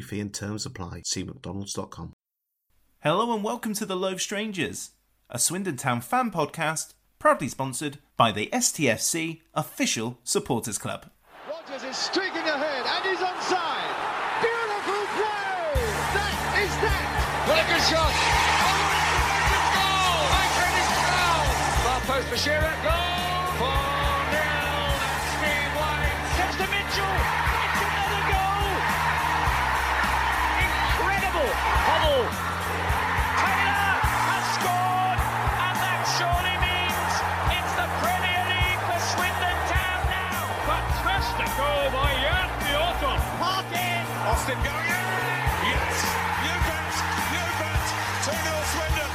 fee and terms apply. See mcdonalds.com. Hello and welcome to The Loaf Strangers, a Swindon Town fan podcast proudly sponsored by the STFC Official Supporters Club. Rogers is streaking ahead and he's onside. Beautiful play! That is that! What a good shot! Oh, what a goal! Mancini post for Shearer. Goal! 4 0. That's Steve White. Steps to Mitchell. Hubble. Taylor has scored, and that surely means it's the Premier League for Swindon Town now. Fantastic goal by Jan Fjørtoft. Parkin. Austin going in. Yes, you bet, you bet. 2 0 Swindon.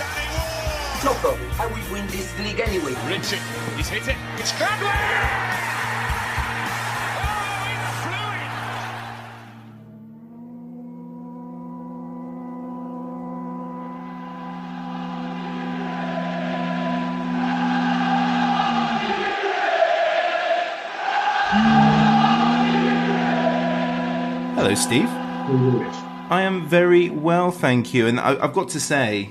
Danny Ward. I will win this league anyway. Richard, he's hit it. It's Cradley. Hello, Steve. I am very well, thank you. And I, I've got to say,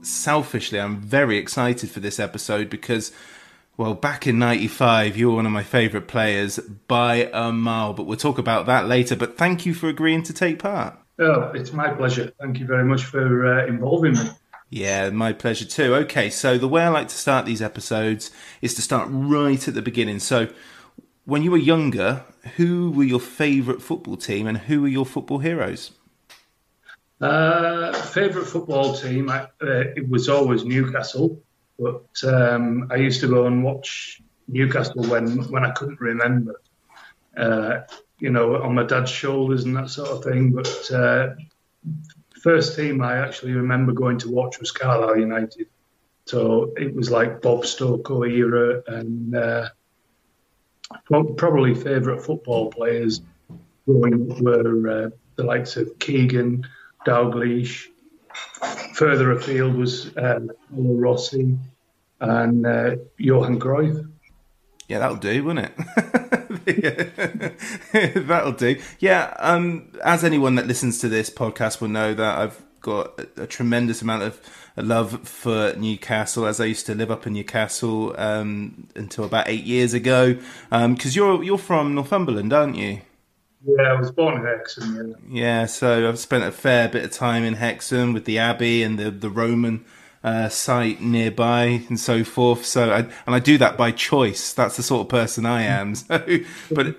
selfishly, I'm very excited for this episode because, well, back in 95, you were one of my favourite players by a mile, but we'll talk about that later. But thank you for agreeing to take part. Oh, it's my pleasure. Thank you very much for uh, involving me. Yeah, my pleasure too. Okay, so the way I like to start these episodes is to start right at the beginning. So, when you were younger, who were your favourite football team and who were your football heroes? Uh, Favourite football team, I, uh, it was always Newcastle, but um, I used to go and watch Newcastle when, when I couldn't remember, uh, you know, on my dad's shoulders and that sort of thing. But uh, first team I actually remember going to watch was Carlisle United. So it was like Bob Stokoe era and probably favourite football players were uh, the likes of Keegan, Dalglish. Further afield was Paolo Rossi and uh, Johan Cruyff. Yeah, that'll do, won't it? that'll do. Yeah, um, as anyone that listens to this podcast will know that I've got a, a tremendous amount of love for Newcastle, as I used to live up in Newcastle um, until about eight years ago. Because you're you're from Northumberland, aren't you? Yeah, I was born in Hexham. Yeah. Yeah, so I've spent a fair bit of time in Hexham with the Abbey and the the Roman uh, site nearby and so forth. So, I, and I do that by choice. That's the sort of person I am. So, but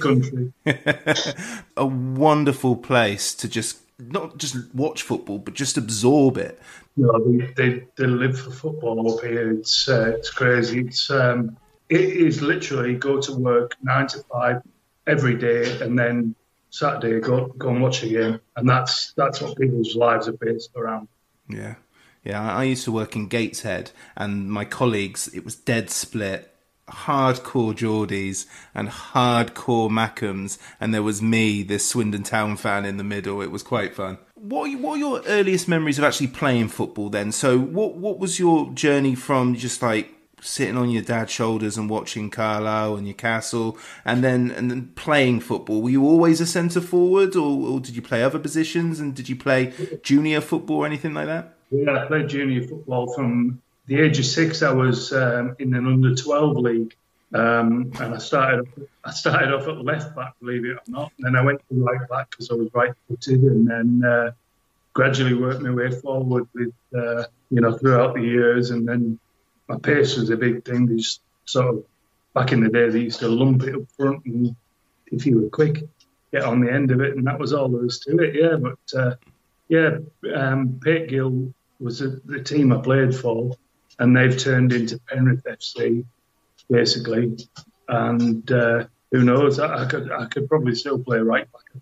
Country. a wonderful place to just not just watch football, but just absorb it. You know, they, they, live for football up here. It's uh, it's crazy. It's um, it is literally go to work nine to five every day, and then Saturday go go and watch a game, and that's that's what people's lives are based around. Yeah. Yeah, I used to work in Gateshead, and my colleagues, it was dead split. Hardcore Geordies and hardcore Mackems, and there was me, this Swindon Town fan, in the middle. It was quite fun. what are, what are your earliest memories of actually playing football then? So what what was your journey from just like sitting on your dad's shoulders and watching Carlisle and Newcastle, and then and then playing football. Were you always a centre forward, or, or, did you play other positions? And did you play junior football or anything like that? Yeah, I played junior football from the age of six. I was um, in an under twelve league, um, and I started I started off at left back, believe it or not. And then I went to right back because I was right footed, and then uh, gradually worked my way forward with uh, you know throughout the years, and then my pace was a big thing. They sort of back in the day they used to lump it up front, and if you were quick, get on the end of it, and that was all there was to it. Yeah, but uh, yeah, um, Gill was a, the team I played for, and they've turned into Penrith FC basically, and. Uh, who knows? I, I, could I could probably still play right back. I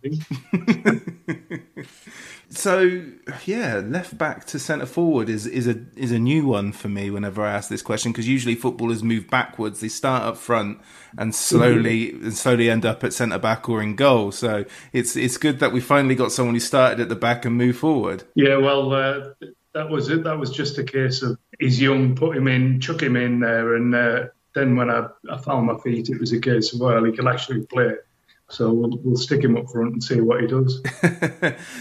think. So yeah, left back to centre forward is is a is a new one for me. Whenever I ask this question, because usually footballers move backwards, they start up front and slowly mm-hmm. and slowly end up at centre back or in goal. So it's it's good that we finally got someone who started at the back and moved forward. Yeah, well, uh, that was it. That was just a case of he's young, put him in, chuck him in there, and uh, then when I, I found my feet, it was a case of well, he can actually play. So we'll, we'll stick him up front and see what he does.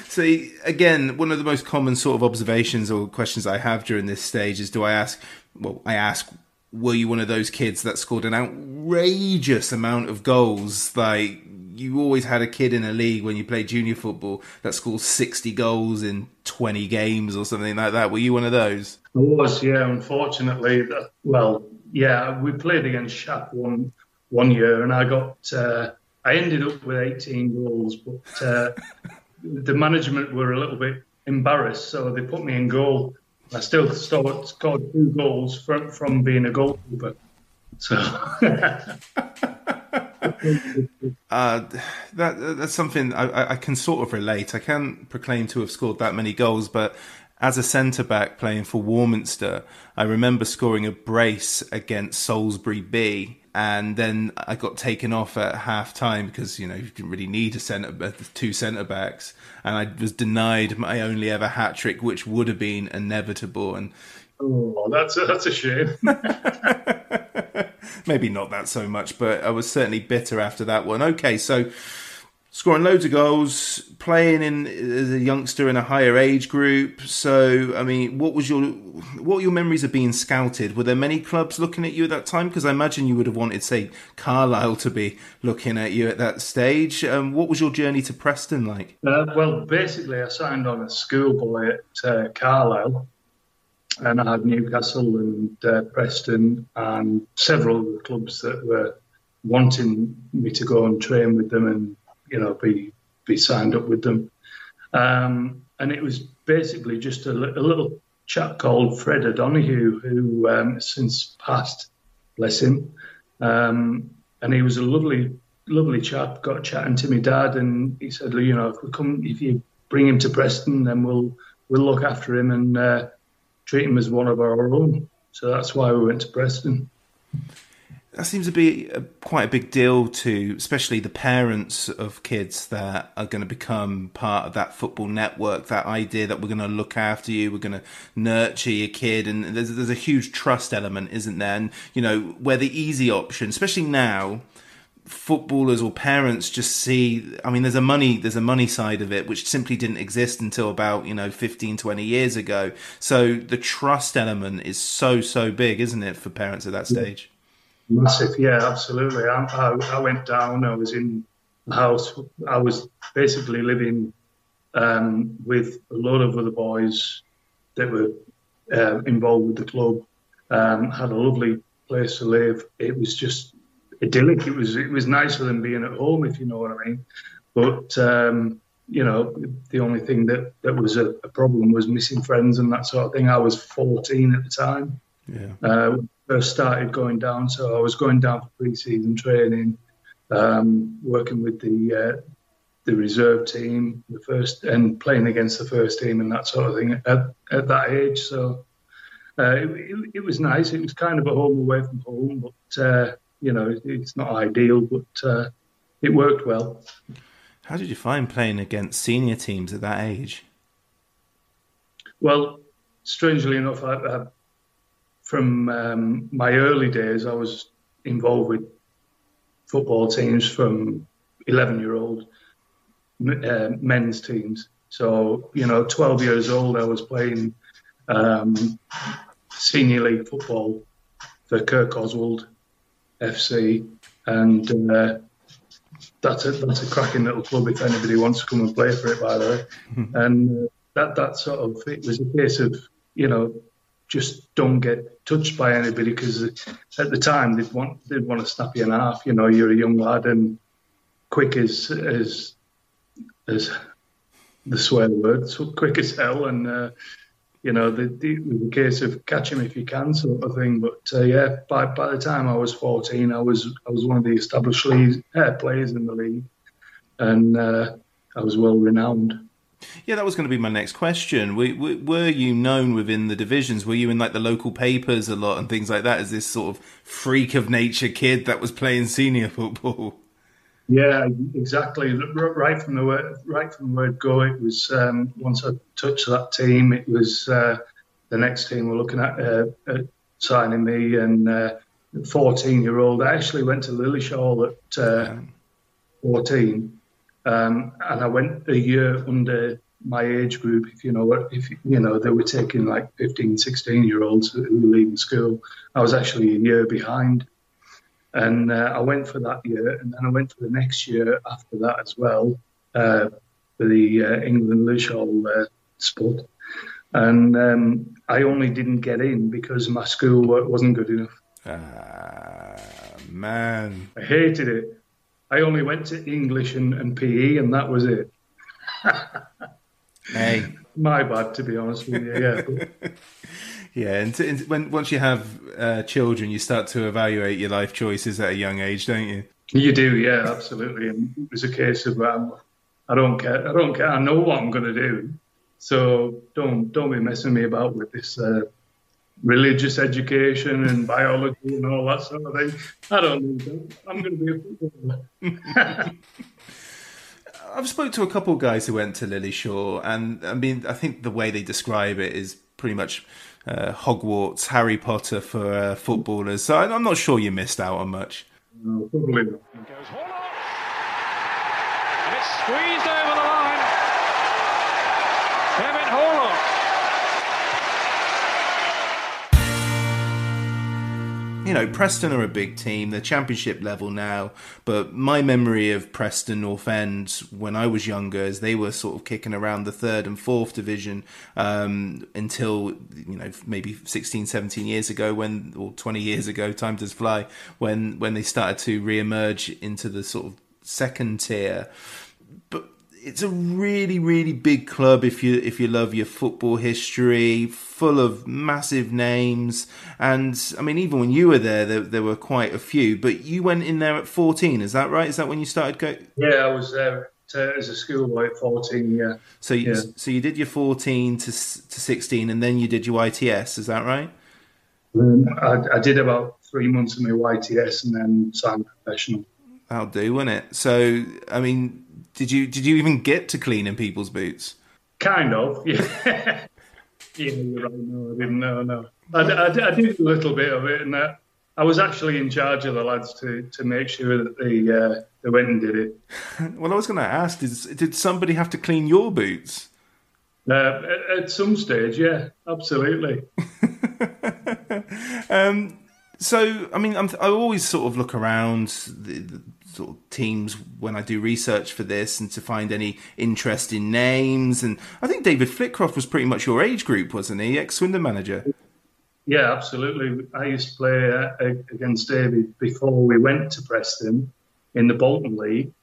so again, one of the most common sort of observations or questions I have during this stage is: Do I ask? Well, I ask, were you one of those kids that scored an outrageous amount of goals? Like you always had a kid in a league when you played junior football that scored sixty goals in twenty games or something like that. Were you one of those? I was, yeah. Unfortunately, well, yeah, we played against Shap one one year, and I got. Uh, I ended up with 18 goals, but uh, the management were a little bit embarrassed, so they put me in goal. I still scored, scored two goals from, from being a goalkeeper. So. uh, that that's something I, I can sort of relate. I can't proclaim to have scored that many goals, but as a centre back playing for Warminster, I remember scoring a brace against Salisbury B and then I got taken off at half time because you know you didn't really need a centre uh, two centre backs, and I was denied my only ever hat trick, which would have been inevitable. And oh, that's a, that's a shame. Maybe not that so much, but I was certainly bitter after that one. Okay, so scoring loads of goals, playing in as a youngster in a higher age group. So, I mean, what was your what were your memories of being scouted? Were there many clubs looking at you at that time? Because I imagine you would have wanted, say, Carlisle to be looking at you at that stage. Um, what was your journey to Preston like? Uh, well, basically, I signed on as schoolboy at uh, Carlisle. And I had Newcastle and uh, Preston and several of the clubs that were wanting me to go and train with them and you know, be be signed up with them. Um, and it was basically just a, a, little chap called Fred O'Donoghue who um, since passed, bless him. Um, and he was a lovely, lovely chap. Got chatting to my dad, and he said, you know, if we come, if you bring him to Preston, then we'll we'll look after him and uh, treat him as one of our own. So that's why we went to Preston that seems to be a, quite a big deal to, especially the parents of kids that are going to become part of that football network. That idea that we're going to look after you, we're going to nurture your kid, and there's there's a huge trust element, isn't there? And you know, where the easy option, especially now, footballers or parents just see i mean there's a money there's a money side of it which simply didn't exist until about you know 15 20 years ago so the trust element is so so big isn't it for parents at that stage Massive, yeah, absolutely. I, I, I, went down. I was in the house. I was basically living um, with a lot of other boys that were uh, involved with the club. Um, had a lovely place to live. It was just idyllic. It was it was nicer than being at home, if you know what I mean. But um, you know, the only thing that that was a, a, problem was missing friends and that sort of thing. I was 14 at the time. Yeah. Uh, first started going down. So I was going down for pre-season training, um, working with the uh, the reserve team, the first, and playing against the first team and that sort of thing at, at that age. So uh, it, it, it, was nice. It was kind of a home away from home, but uh, you know it's not ideal, but uh, it worked well. How did you find playing against senior teams at that age? Well, strangely enough, I, I, from um, my early days, I was involved with football teams from 11 year old uh, men's teams. So, you know, 12 years old, I was playing um, senior league football for Kirkoswald FC. And uh, that's a that's a cracking little club if anybody wants to come and play for it. By the way, and uh, that that sort of it was a case of you know just don't get touched by anybody because at the time they'd want they'd want to snap you in half. You know, you're a young lad and quick as as as the swear word, so quick as hell, and uh, you know the, the, the case of catch him if you can sort of thing. But uh, yeah, by by the time I was 14, I was I was one of the established league, uh, players in the league, and uh, I was well renowned. Yeah, that was going to be my next question. Were, were, you known within the divisions? Were you in like the local papers a lot and things like that? As this sort of freak of nature kid that was playing senior football? Yeah, exactly. Right from the word, right from the word go, it was um, once I touched that team, it was uh, the next team were looking at, uh, at signing me, and uh, 14 year old. I actually went to Lilleshall at uh, 14, um, and I went a year under my age group. If you know if you know, they were taking like 15, 16 year olds who were leaving school. I was actually a year behind. And uh, I went for that year, and then I went for the next year after that as well uh, for the uh, England Lilleshall uh, spot. And um, I only didn't get in because my school wasn't good enough. Ah, man. I hated it. I only went to English and, and PE, and that was it. hey. My bad, to be honest with you, yeah. Yeah, and, to, and, when once you have uh, children, you start to evaluate your life choices at a young age, don't you? You do, yeah, absolutely. And it was a case of um, I don't care, I don't care, I know what I'm going to do, so don't don't be messing me about with this uh, religious education and biology and all that sort of thing. I don't need that. I'm going to be a footballer. I've spoke to a couple of guys who went to Lilleshall, and I mean, I think the way they describe it is pretty much uh, Hogwarts, Harry Potter for uh, footballers. So I'm not sure you missed out on much. No, probably not. And it's squeezed over the line. Kevin Horlock. You know, Preston are a big team. They're championship level now. But my memory of Preston North End when I was younger is they were sort of kicking around the third and fourth division um, until, you know, maybe 16, 17 years ago when, or 20 years ago, time does fly, when, when they started to re-emerge into the sort of second tier. But it's a really really big club if you if you love your football history full of massive names. And i mean even when you were there there, there were quite a few but you went in there at 14 is that right? Is that when you started go? Yeah i was there to, as a schoolboy at 14 yeah. So you, yeah. so you did your 14 to, to 16 and then you did your its is that right? Um, I, I did about three months of my yts and then signed professional. That'll do wouldn't it? So i mean did you did you even get to cleaning people's boots? Kind of, yeah. yeah, you're right. No, I didn't. No, no. I, I, I, did a little bit of it, and uh, I was actually in charge of the lads to, to make sure that they uh, they went and did it. well, I was going to ask: did did somebody have to clean your boots? Uh, at, at, some stage, yeah, absolutely. um, so, I mean, I'm, i always sort of look around the, the, sort of teams when I do research for this and to find any interesting names. And I think David Flitcroft was pretty much your age group, wasn't he? Ex Swindon manager. Yeah, absolutely. I used to play uh, against David before we went to Preston in the Bolton League.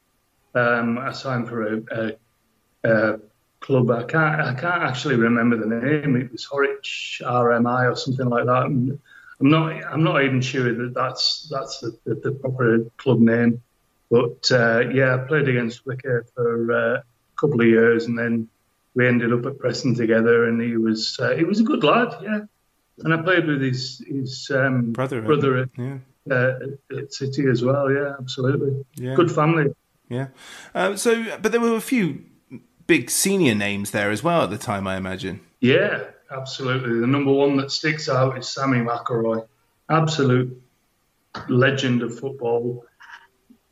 Um, I signed for a, a, a, club. I can't I can't actually remember the name. It was Horwich RMI or something like that. And I'm not I'm not even sure that that's that's the, the, the proper club name. But uh, yeah, I played against Wicker for uh, a couple of years, and then we ended up at Preston together. And he was uh, he was a good lad, yeah. And I played with his his um, brother brother at, yeah. Uh, at City as well. Yeah, absolutely. Yeah. Good family. Yeah. Uh, so, but there were a few big senior names there as well at the time, I imagine. Yeah, absolutely. The number one that sticks out is Sammy McIlroy. Absolute legend of football.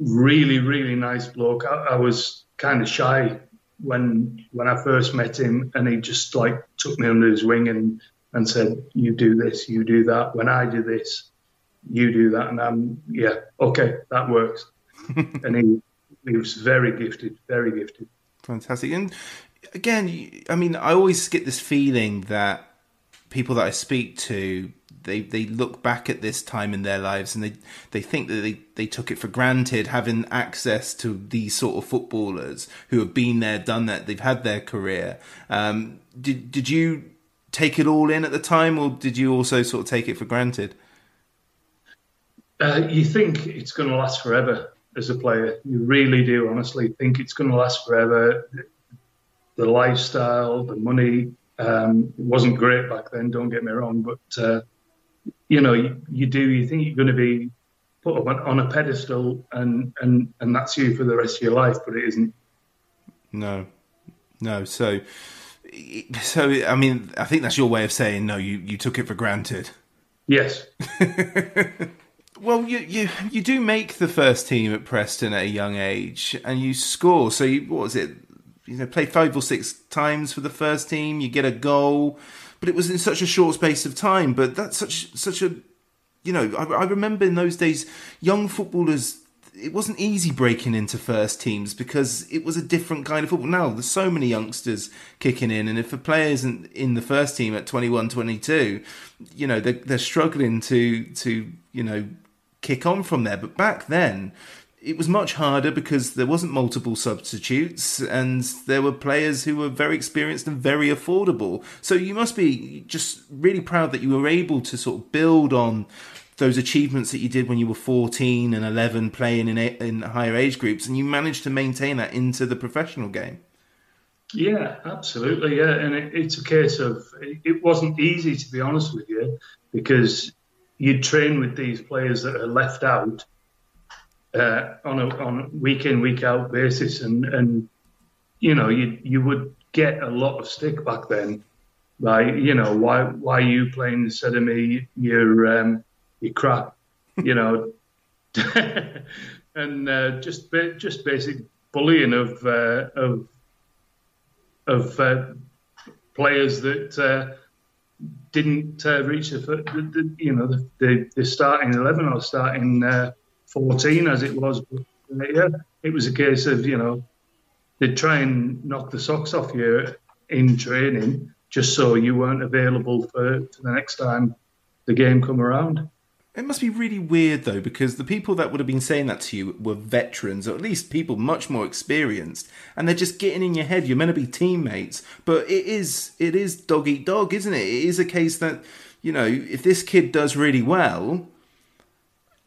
Really, really nice bloke. I, I was kind of shy when when I first met him, and he just like took me under his wing and and said, "You do this, you do that. When I do this, you do that." And I'm yeah, okay, that works. and he he was very gifted, very gifted. Fantastic. And again, I mean, I always get this feeling that people that I speak to they they look back at this time in their lives and they they think that they they took it for granted having access to these sort of footballers who have been there done that they've had their career. Um, did did you take it all in at the time or did you also sort of take it for granted? Uh, you think it's going to last forever as a player. You really do honestly. Think it's going to last forever. The lifestyle the money um, it wasn't great back then don't get me wrong but uh, you know, you, you do, you think you're going to be put up on, on, a pedestal and, and, and that's you for the rest of your life, but it isn't. No, no. So, so, I mean, I think that's your way of saying, no, you, you took it for granted. Yes. well, you, you, you do make the first team at Preston at a young age and you score. So you, what was it? You know, play five or six times for the first team. You get a goal but it was in such a short space of time. But that's such such a you know I, I remember in those days young footballers it wasn't easy breaking into first teams because it was a different kind of football. Now there's so many youngsters kicking in, and if a player isn't in the first team at 21, 22, you know they're, they're struggling to to you know kick on from there. But back then, it was much harder because there wasn't multiple substitutes and there were players who were very experienced and very affordable. So you must be just really proud that you were able to sort of build on those achievements that you did when you were 14 and 11 playing in in higher age groups and you managed to maintain that into the professional game. Yeah, absolutely. Yeah, and it, it's a case of it wasn't easy to be honest with you because you'd train with these players that are left out uh, on a on week in week out basis, and and you know you you would get a lot of stick back then by you know why why are you playing instead of me? You're um, you're crap you know. And uh, just just basic bullying of uh, of of uh, players that uh, didn't uh, reach the, the, the, you know the, the, the starting eleven or starting 14 as it was. Yeah, it was a case of, you know, they'd try and knock the socks off you in training just so you weren't available for, for the next time the game come around. It must be really weird though, because the people that would have been saying that to you were veterans, or at least people much more experienced, and they're just getting in your head. You're meant to be teammates, but it is it is dog eat dog, isn't it? It is a case that you know if this kid does really well,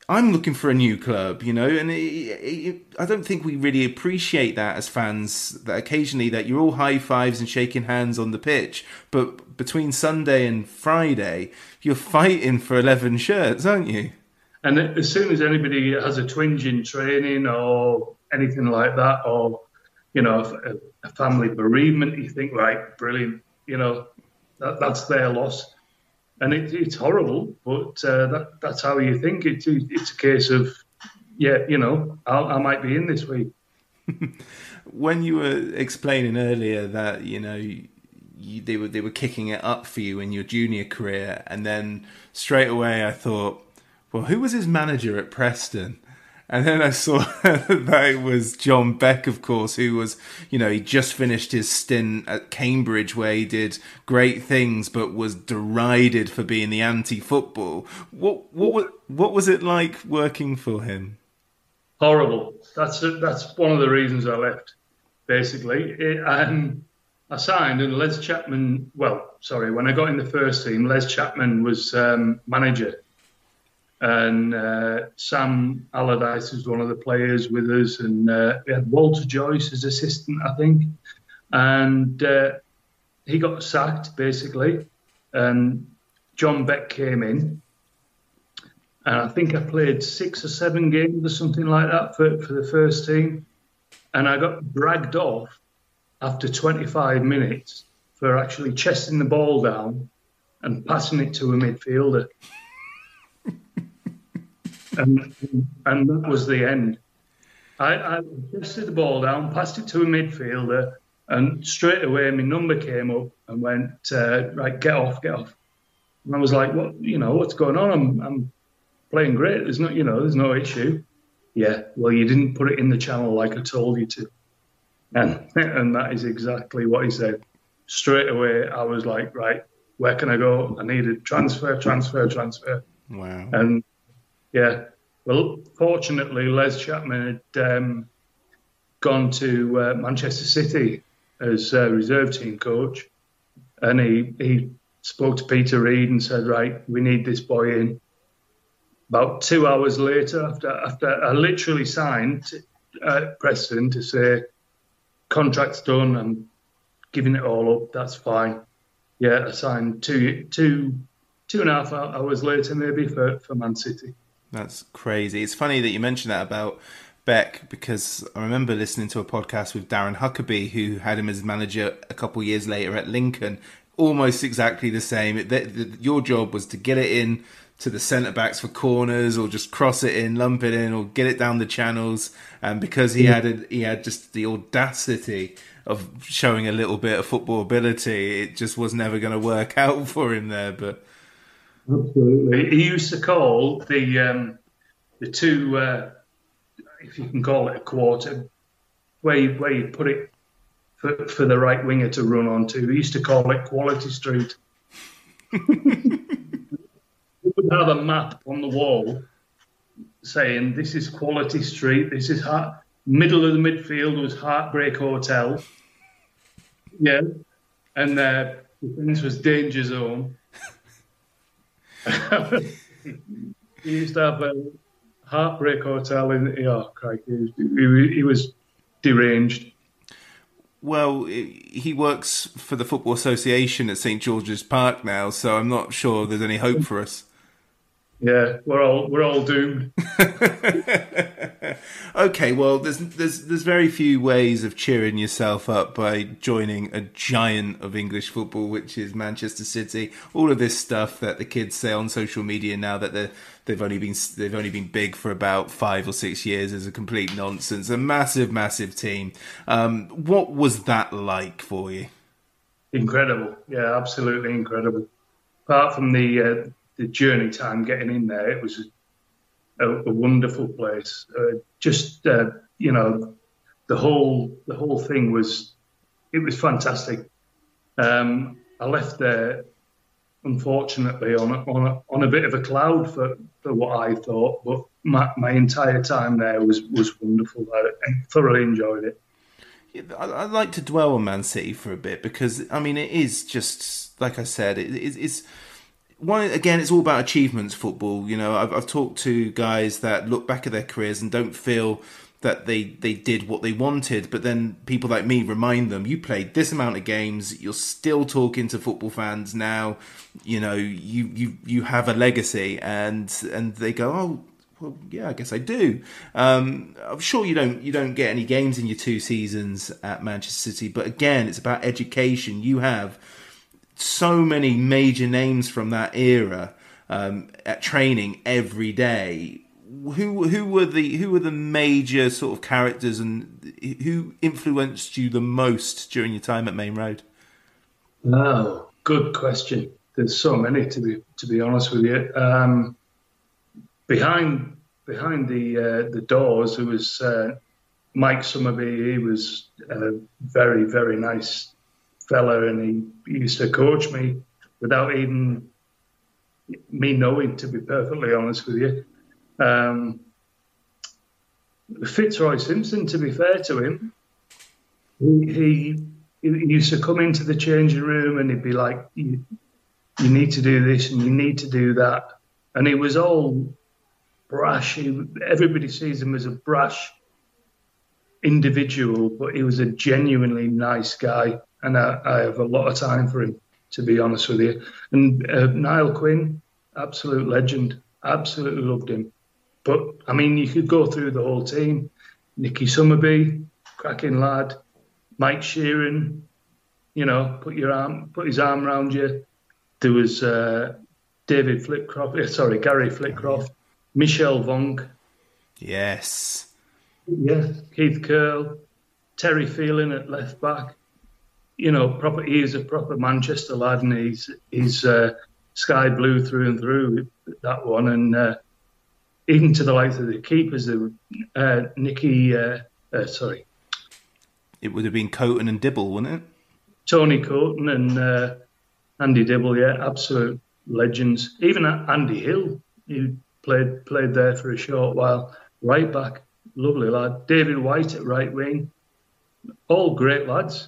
I'm looking for a new club, you know, and it, it, I don't think we really appreciate that as fans. That occasionally that you're all high fives and shaking hands on the pitch, but between Sunday and Friday, you're fighting for eleven shirts, aren't you? And as soon as anybody has a twinge in training or anything like that, or you know, a, family bereavement, you think, right, brilliant, you know, that, that's their loss and it, it's horrible, but uh, that, that's how you think. It, it's a case of, yeah, you know, I'll, I might be in this week. when you were explaining earlier that you know you, they were they were kicking it up for you in your junior career, and then straight away I thought, well, who was his manager at Preston? And then I saw that it was John Beck, of course, who was, you know, he just finished his stint at Cambridge where he did great things, but was derided for being the anti-football. What what what was it like working for him? Horrible. That's that's one of the reasons I left. Basically, it, um, I signed, and Les Chapman. Well, sorry, when I got in the first team, Les Chapman was um, manager and uh, Sam Allardyce was one of the players with us, and uh, we had Walter Joyce as assistant, I think, and uh, he got sacked basically, and John Beck came in, and I think I played six or seven games or something like that for for the first team, and I got dragged off after 25 minutes for actually chesting the ball down and passing it to a midfielder. And and that was the end. I, I chested the ball down, passed it to a midfielder, and straight away my number came up and went, uh, right, get off, get off. And I was like, what, you know, what's going on? I'm, I'm playing great. There's no, you know, there's no issue. Yeah, well, you didn't put it in the channel like I told you to. And, and that is exactly what he said. Straight away, I was like, right, where can I go? I needed transfer, transfer, transfer. Wow. And yeah, well, fortunately, Les Chapman had um, gone to uh, Manchester City as reserve team coach, and he he spoke to Peter Reid and said, "Right, we need this boy in." About two hours later, after after I literally signed uh, Preston to say contract's done, I'm giving it all up. That's fine. Yeah, I signed two two two and a half hours later, maybe for for Man City. That's crazy. It's funny that you mentioned that about Beck because I remember listening to a podcast with Darren Huckerby, who had him as manager a couple years later at Lincoln. Almost exactly the same. It, the, the, your job was to get it in to the centre backs for corners, or just cross it in, lump it in, or get it down the channels. And because he had a, he had just the audacity of showing a little bit of football ability, it just was never going to work out for him there. But absolutely, he used to call the um, the two. Uh, if you can call it a quarter, where you, where you put it for, for the right winger to run onto. He used to call it Quality Street. we would have a map on the wall saying this is Quality Street, this is heart, middle of the midfield was Heartbreak Hotel. Yeah, and uh, this was Danger Zone. He used to have a Heartbreak Hotel in. Oh, crikey, he, he was deranged. Well, he works for the Football Association at St George's Park now, so I'm not sure there's any hope for us. Yeah, we're all we're all doomed. okay, well, there's there's there's very few ways of cheering yourself up by joining a giant of English football, which is Manchester City. All of this stuff that the kids say on social media now that they they've only been they've only been big for about five or six years is a complete nonsense. A massive, massive team. Um, what was that like for you? Incredible, yeah, absolutely incredible. Apart from the uh, the journey time getting in there, it was a, a wonderful place. Uh, just uh, you know, the whole the whole thing was it was fantastic. Um, I left there unfortunately on a, on a, on a bit of a cloud for, for what I thought, but my, my entire time there was was wonderful. I, I thoroughly enjoyed it. I'd like to dwell on Man City for a bit because I mean it is just like I said, it, it's one again, it's all about achievements. Football, you know, I've, I've talked to guys that look back at their careers and don't feel that they they did what they wanted, but then people like me remind them, you played this amount of games, you're still talking to football fans now, you know, you you you have a legacy, and and they go, oh. Well, yeah, I guess I do. Um, I'm sure you don't you don't get any games in your two seasons at Manchester City, but again, it's about education. You have so many major names from that era um, at training every day. Who who were the who were the major sort of characters and who influenced you the most during your time at Maine Road? Oh, good question. There's so many to be to be honest with you. Um, behind behind the uh, the doors, there was uh, Mike Summerbee. He was a very very nice fella, and he used to coach me without even me knowing. To be perfectly honest with you, um, Fitzroy Simpson. To be fair to him, he, he, used to come into the changing room and he'd be like, you, "You need to do this and you need to do that," and he was all brash. Everybody sees him as a brash individual, but he was a genuinely nice guy and I, I, have a lot of time for him, to be honest with you. And uh, Niall Quinn, absolute legend, absolutely loved him. But I mean, you could go through the whole team: Nicky Summerbee, cracking lad, Mike Sheron, you know, put your arm, put his arm around you. There was uh, David Flitcroft, sorry, Gary Flitcroft, Michel Vonk. Yes. Yeah, Keith Curle, Terry Phelan at left back. You know, proper. He is a proper Manchester lad, and he's he's uh, sky blue through and through. That one, and uh, even to the likes of the keepers, uh, Nicky. Uh, uh, sorry, it would have been Coton and Dibble, wouldn't it? Tony Coton and uh, Andy Dibble, yeah, absolute legends. Even Andy Hill, he played played there for a short while. Right back, lovely lad. David White at right wing, all great lads.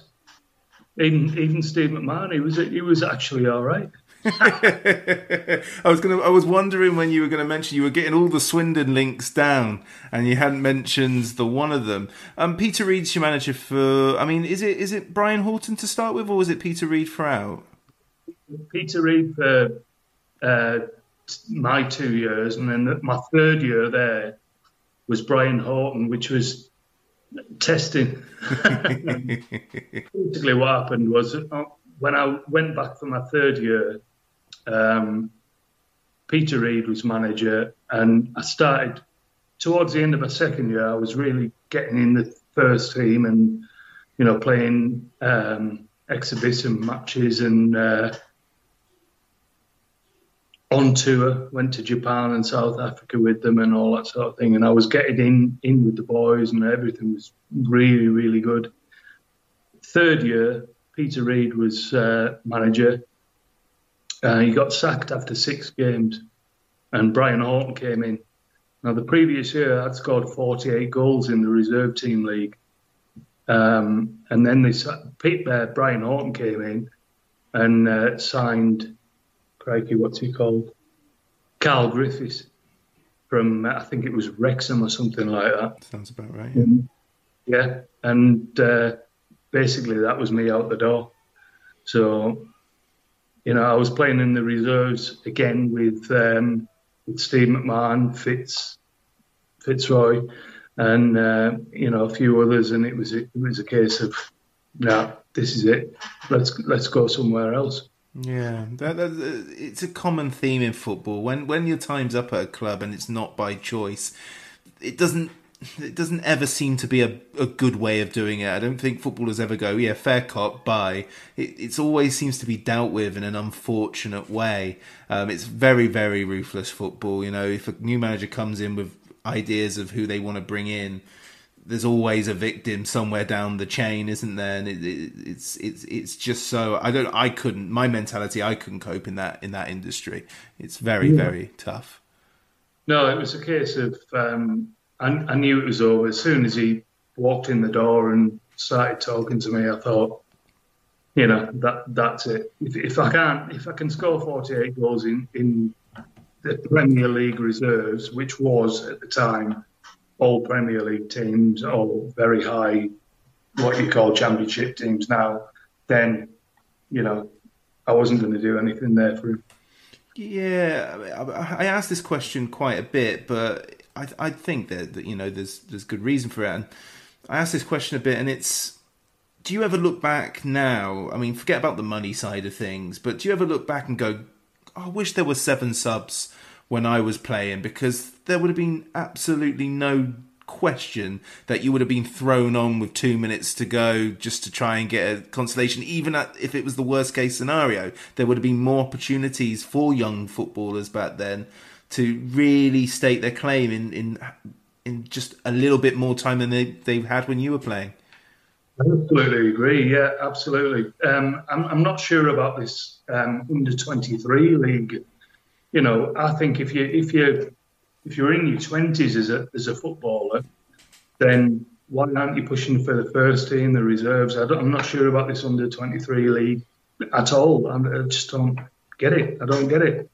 Even even Steve McMahon, he was he was actually all right. I was gonna. I was wondering when you were going to mention you were getting all the Swindon links down, and you hadn't mentioned the one of them. Um, Peter Reid's your manager for. I mean, is it is it Brian Horton to start with, or was it Peter Reid throughout? Peter Reid for uh, my two years, and then my third year there was Brian Horton, which was testing. Basically, what happened was uh, when I went back for my third year, um, Peter Reid was manager, and I started towards the end of my second year. I was really getting in the first team and you know playing um, exhibition matches and uh, on tour. Went to Japan and South Africa with them and all that sort of thing. And I was getting in in with the boys, and everything was really really good. Third year, Peter Reid was uh, manager uh, he got sacked after six games, and Brian Horton came in. Now, the previous year, I'd scored 48 goals in the reserve team league. Um, and then they Pete, uh, Brian Horton came in and uh, signed, crikey, what's he called? Carl Griffiths from, I think it was Wrexham or something like that. Sounds about right. Yeah, yeah. and uh, basically that was me out the door. So you know, I was playing in the reserves again with um, with Steve McMahon, Fitz, Fitzroy, and uh, you know a few others, and it was it was a case of, no, this is it. Let's let's go somewhere else. Yeah, that, that, it's a common theme in football. When when your time's up at a club and it's not by choice, it doesn't it doesn't ever seem to be a, a good way of doing it. I don't think footballers ever go, yeah, fair cop, bye. It it's always seems to be dealt with in an unfortunate way. Um, it's very, very ruthless football. You know, if a new manager comes in with ideas of who they want to bring in, there's always a victim somewhere down the chain, isn't there? And it, it, it's it's it's just so I don't I couldn't my mentality I couldn't cope in that in that industry. It's very yeah. very tough. No, it was a case of um, I, I knew it was over as soon as he walked in the door and started talking to me. I thought, you know, that that's it. If, if I can't, if I can score 48 goals in in the Premier League reserves, which was at the time all Premier League teams, all very high, what you call championship teams now, then, you know, I wasn't going to do anything there for him. Yeah, I asked this question quite a bit, but I I think that, that you know there's there's good reason for it. And I asked this question a bit, and it's do you ever look back now? I mean, forget about the money side of things, but do you ever look back and go, oh, I wish there were seven subs when I was playing because there would have been absolutely no question that you would have been thrown on with two minutes to go just to try and get a consolation, even if it was the worst case scenario. There would have been more opportunities for young footballers back then to really state their claim in in in just a little bit more time than they they've had when you were playing. I absolutely agree. Yeah, absolutely. Um, I'm I'm not sure about this um, under 23 league. You know, I think if you if you if you're in your 20s as a as a footballer, then why aren't you pushing for the first team, the reserves? I am not sure about this under 23 league at all. I just don't get it. I don't get it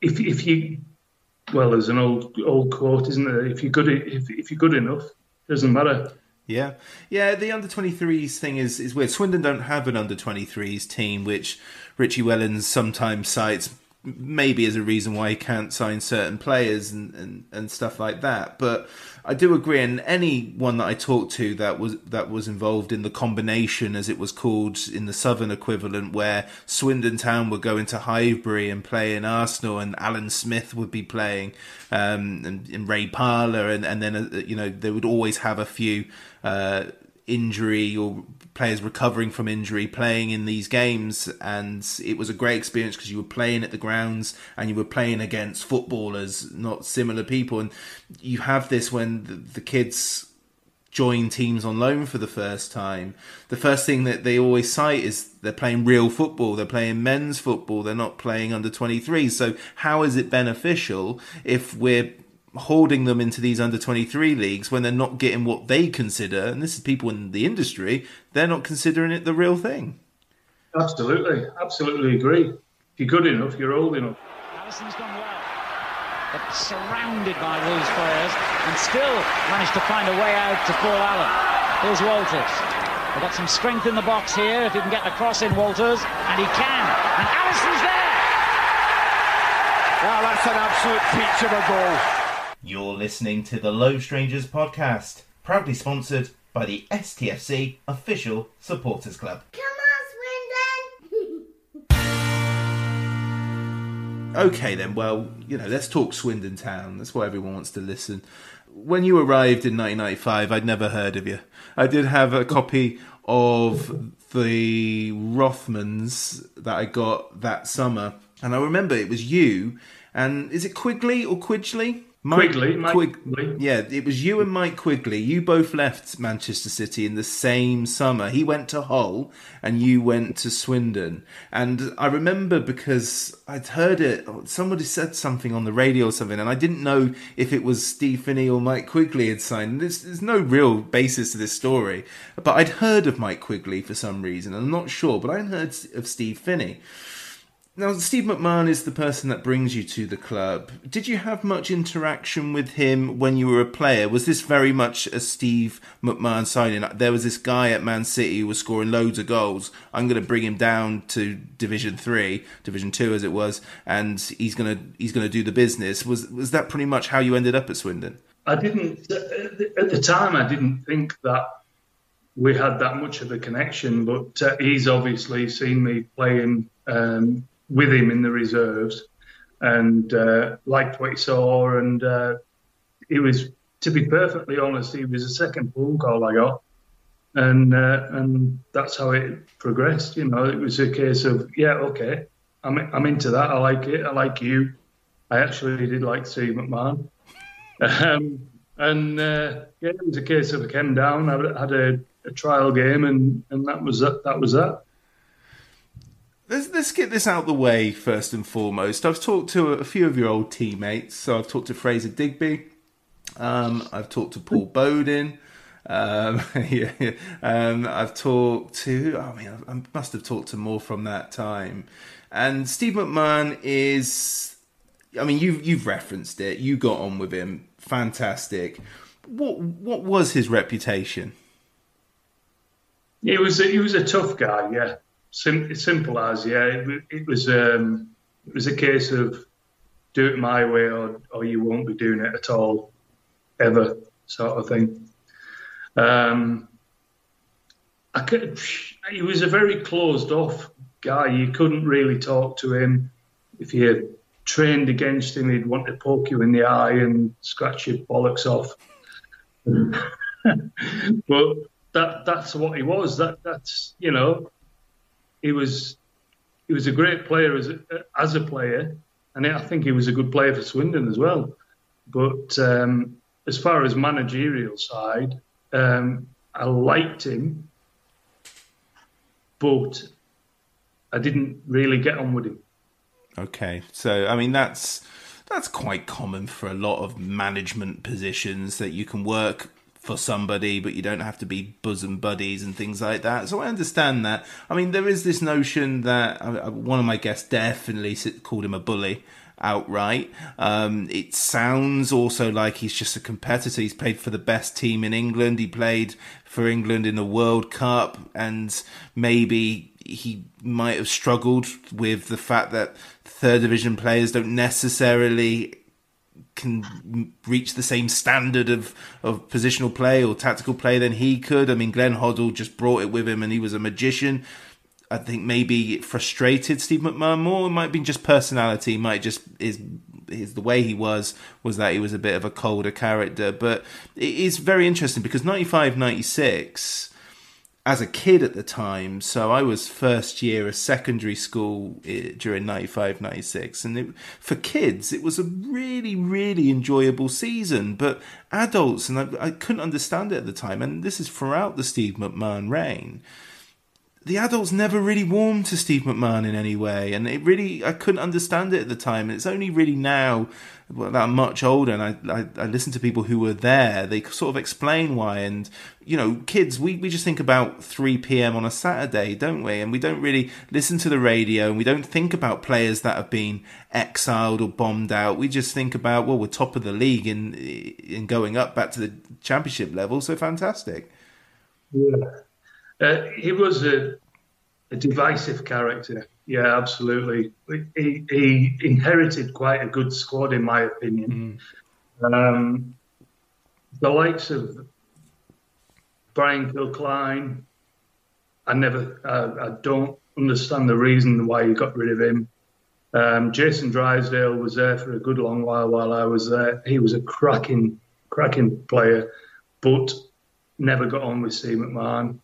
if if you well, there's an old old quote, isn't there? If you're good, if if you're good enough, doesn't matter. Yeah, yeah. The under 23s thing is is weird. Swindon don't have an under 23s team, which Richie Wellens sometimes cites maybe as a reason why he can't sign certain players and, and, and stuff like that. But I do agree, and anyone that I talked to that was that was involved in the combination, as it was called in the southern equivalent, where Swindon Town would go into Highbury and play in Arsenal, and Alan Smith would be playing, um, and, and, Ray Parlour, and, and then uh, you know they would always have a few. Uh, injury or players recovering from injury playing in these games and it was a great experience because you were playing at the grounds and you were playing against footballers not similar people. And you have this when the, the kids join teams on loan for the first time. The first thing that they always cite is they're playing real football. They're playing men's football. They're not playing under 23 so how is it beneficial if we're holding them into these under 23 leagues when they're not getting what they consider, and this is people in the industry, they're not considering it the real thing. Absolutely, absolutely agree. If you're good enough, you're old enough. Allison's done well, but surrounded by those players and still managed to find a way out to Paul Allen. Here's Walters. They've got some strength in the box here if he can get the cross in Walters, and he can. And Allison's there! Well, that's an absolute peach of a goal. You're listening to the Low Strangers podcast, proudly sponsored by the STFC Official Supporters Club. Come on, Swindon! okay, then, well, you know, let's talk Swindon Town. That's why everyone wants to listen. When you arrived in 1995, I'd never heard of you. I did have a copy of the Rothmans that I got that summer, and I remember it was you. And is it Quigley or Quidgley? Mike Quigley, Mike Quigley. Yeah, it was you and Mike Quigley. You both left Manchester City in the same summer. He went to Hull and you went to Swindon. And I remember because I'd heard it, somebody said something on the radio or something, and I didn't know if it was Steve Finney or Mike Quigley had signed. There's, there's no real basis to this story. But I'd heard of Mike Quigley for some reason. I'm not sure, but I'd heard of Steve Finney. Now, Steve McMahon is the person that brings you to the club. Did you have much interaction with him when you were a player? Was this very much a Steve McMahon signing? There was this guy at Man City who was scoring loads of goals. I'm going to bring him down to Division Three, Division Two, as it was, and he's going to he's going to do the business. Was was that pretty much how you ended up at Swindon? I didn't at the time. I didn't think that we had that much of a connection, but uh, he's obviously seen me playing. Um, with him in the reserves and uh, liked what he saw. And uh, he was, to be perfectly honest, he was the second phone call I got. And uh, and that's how it progressed. You know, it was a case of yeah, okay, I'm I'm into that. I like it. I like you. I actually did like Steve McMahon. Um, and uh, yeah, it was a case of I came down. I had a, a trial game, and, and that was that. That was that let's, let's get this out of the way first and foremost. I've talked to a few of your old teammates. So I've talked to Fraser Digby. Um, I've talked to Paul Bodin. Um, yeah, um, I've talked to. I mean, I must have talked to more from that time. And Steve McMahon is. I mean, you've you've referenced it. You got on with him. Fantastic. What what was his reputation? He was a, he was a tough guy. Yeah, Sim- simple as yeah. It, it was um, it was a case of do it my way or or you won't be doing it at all, ever sort of thing. Um, I could, he was a very closed off guy. You couldn't really talk to him. If you trained against him, he'd want to poke you in the eye and scratch your bollocks off. but that that's what he was. That that's you know he was he was a great player as a, as a player, and I think he was a good player for Swindon as well. But um, as far as managerial side, um, I liked him, but I didn't really get on with him. Okay, so I mean that's that's quite common for a lot of management positions that you can work for somebody, but you don't have to be bosom buddies and things like that. So I understand that. I mean, there is this notion that uh, one of my guests definitely called him a bully outright. Um, it sounds also like he's just a competitor. He's played for the best team in England. He played for England in the World Cup, and maybe he might have struggled with the fact that third division players don't necessarily can reach the same standard of, of positional play or tactical play than he could. I mean, Glenn Hoddle just brought it with him and he was a magician. I think maybe it frustrated Steve McMahon more. It might have been just personality. It might just is is the way he was was that he was a bit of a colder character. But it is very interesting because 95, 96 as a kid at the time, so I was first year of secondary school eh, during 95, 96. And it, for kids, it was a really, really enjoyable season. But adults, and I, I couldn't understand it at the time, and this is throughout the Steve McMahon reign, the adults never really warmed to Steve McMahon in any way, and it really I couldn't understand it at the time. And it's only really now that I'm much older and I, I, I listen to people who were there. They sort of explain why, and you know, kids we we just think about 3 p.m. on a Saturday, don't we? And we don't really listen to the radio, and we don't think about players that have been exiled or bombed out. We just think about well, we're top of the league in in going up back to the championship level, so fantastic. Yeah. Uh, he was a, a, divisive character. Yeah, absolutely. He, he, inherited quite a good squad, in my opinion. Mm. Um, the likes of Brian Kilcline, I never, uh, I don't understand the reason why you got rid of him. Um, Jason Drysdale was there for a good long while while I was there. He was a cracking, cracking player, but never got on with Steve McMahon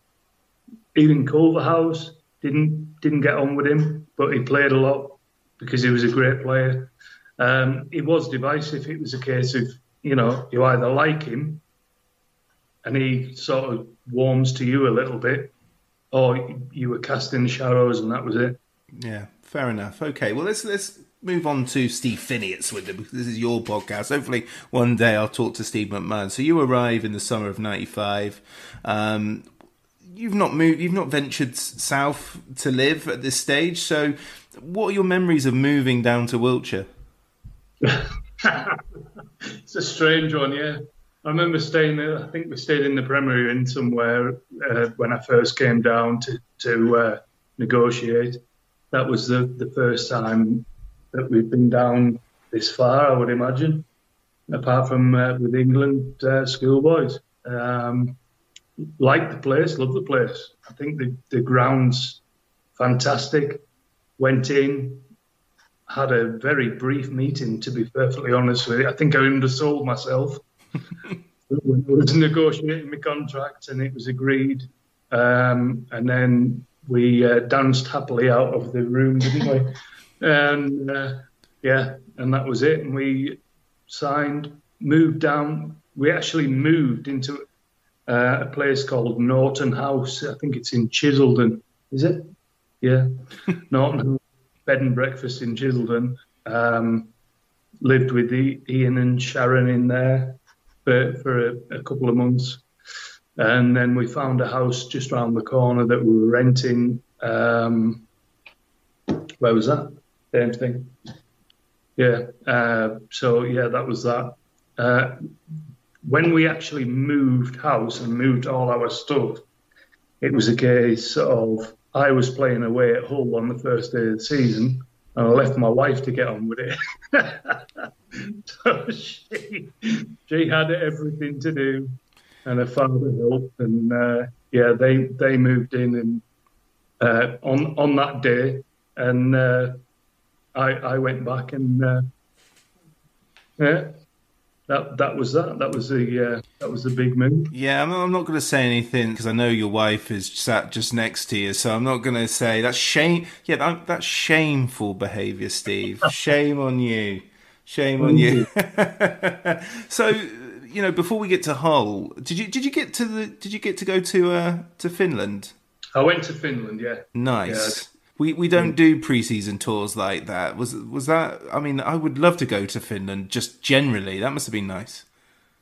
even Culverhouse didn't didn't get on with him, but he played a lot because he was a great player. Um, it was divisive. It was a case of you know you either like him, and he sort of warms to you a little bit, or you were casting the shadows, and that was it. Yeah, fair enough. Okay, well let's let's move on to Steve Finney at Swindon because this is your podcast. Hopefully, one day I'll talk to Steve McMahon. So you arrive in the summer of '95. Um, you've not moved, you've not ventured south to live at this stage. So, what are your memories of moving down to Wiltshire? it's a strange one, yeah. I remember staying there. I think we stayed in the Premier Inn somewhere uh, when I first came down to to uh, negotiate. That was the the first time that we've been down this far. I would imagine, apart from uh, with England uh, schoolboys. Um, like the place, love the place. I think the, the ground's fantastic. Went in, had a very brief meeting, to be perfectly honest with you. I think I undersold myself I was negotiating my contract and it was agreed. Um, and then we uh, danced happily out of the room, didn't we? and uh, yeah, and that was it. And we signed, moved down. We actually moved into uh, a place called Norton House. I think it's in Chiseldon. Is it? Yeah, Norton bed and breakfast in Chiseldon. Um, lived with the, Ian and Sharon in there for, for a, a, couple of months. And then we found a house just around the corner that we were renting. Um, where was that? Same thing. Yeah. Uh, so, yeah, that was that. Uh, when we actually moved house and moved all our stuff, it was a case of I was playing away at Hull on the first day of the season, and I left my wife to get on with it. so she she had everything to do, and her father helped, and uh, yeah, they they moved in and uh, on on that day, and uh, I I went back and uh, yeah that that was that. That was the uh, that was the big move. Yeah, I'm not, I'm not going to say anything because I know your wife is sat just next to you, so I'm not going to say that's shame. Yeah, that, that's shameful behaviour, Steve. shame on you. Shame on you. so, you know, before we get to Hull, did you did you get to the did you get to go to uh, to Finland? I went to Finland. Yeah. Nice. Yeah. We we don't do preseason tours like that. Was was that? I mean, I would love to go to Finland. Just generally, that must have been nice.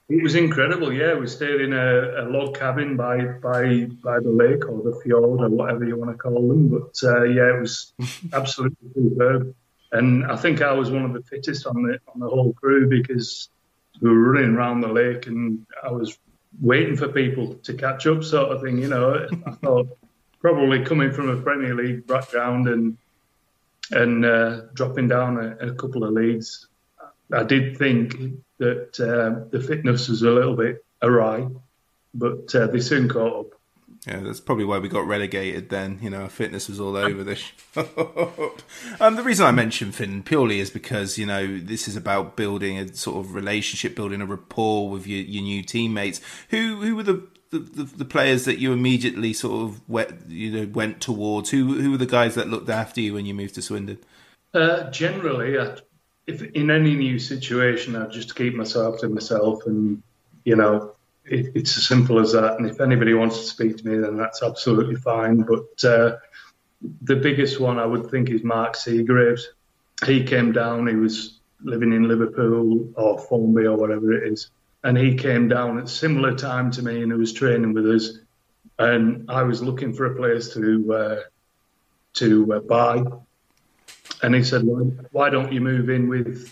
It was incredible. Yeah, we stayed in a, a log cabin by by by the lake or the fjord or whatever you want to call them. But uh, yeah, it was absolutely superb. And I think I was one of the fittest on the on the whole crew because we were running around the lake and I was waiting for people to catch up, sort of thing. You know, I thought probably coming from a Premier League background and and uh, dropping down a, a, couple of leagues, I did think that uh, the fitness was a little bit awry, but uh, they soon caught up. Yeah, that's probably why we got relegated then. You know, our fitness was all over shop. um, the reason I mentioned Finn purely is because, you know, this is about building a sort of relationship, building a rapport with your, your new teammates. Who who were the, the, the, the players that you immediately sort of went, you know, went towards? Who who were the guys that looked after you when you moved to Swindon? Uh, generally, I, if in any new situation, I just keep myself to myself and, you know, it, it's as simple as that. And if anybody wants to speak to me, then that's absolutely fine. But uh, the biggest one I would think is Mark Seagraves. He came down. He was living in Liverpool or Formby or whatever it is, and he came down at similar time to me, and he was training with us. And I was looking for a place to uh, to uh, buy, and he said, well, "Why don't you move in with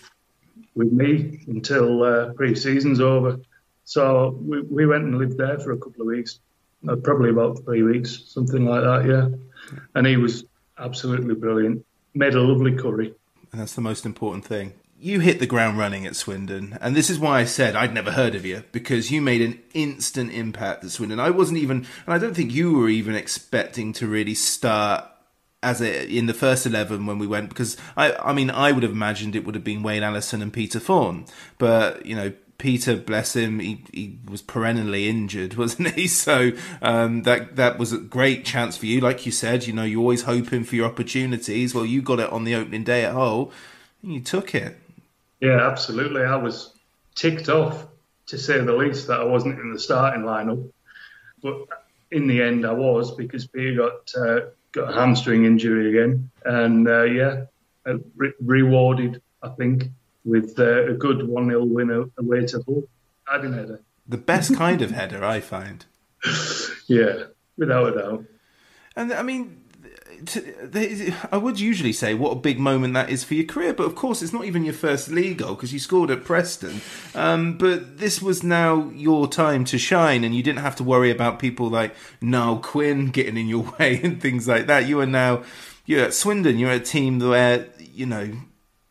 with me until uh, pre-season's over?" So we, we went and lived there for a couple of weeks, uh, probably about three weeks, something like that, yeah. And he was absolutely brilliant. Made a lovely curry. And that's the most important thing. You hit the ground running at Swindon, and this is why I said I'd never heard of you because you made an instant impact at Swindon. I wasn't even, and I don't think you were even expecting to really start as a, in the first 11 when we went because I I mean I would have imagined it would have been Wayne Allison and Peter Thorne but you know Peter, bless him, he, he was perennially injured, wasn't he? So um, that that was a great chance for you. Like you said, you know, you're always hoping for your opportunities. Well, you got it on the opening day at Hull, and you took it. Yeah, absolutely. I was ticked off, to say the least, that I wasn't in the starting lineup. But in the end, I was because Peter got uh, got a hamstring injury again, and uh, yeah, re- rewarded, I think with uh, a good 1 0 win away to Hull. Diving header. The best kind of header, I find. Yeah, without a doubt. And I mean, I would usually say what a big moment that is for your career, but of course it's not even your first league goal because you scored at Preston. Um, but this was now your time to shine, and you didn't have to worry about people like Niall Quinn getting in your way and things like that. You are now you're at Swindon. You're a team where you know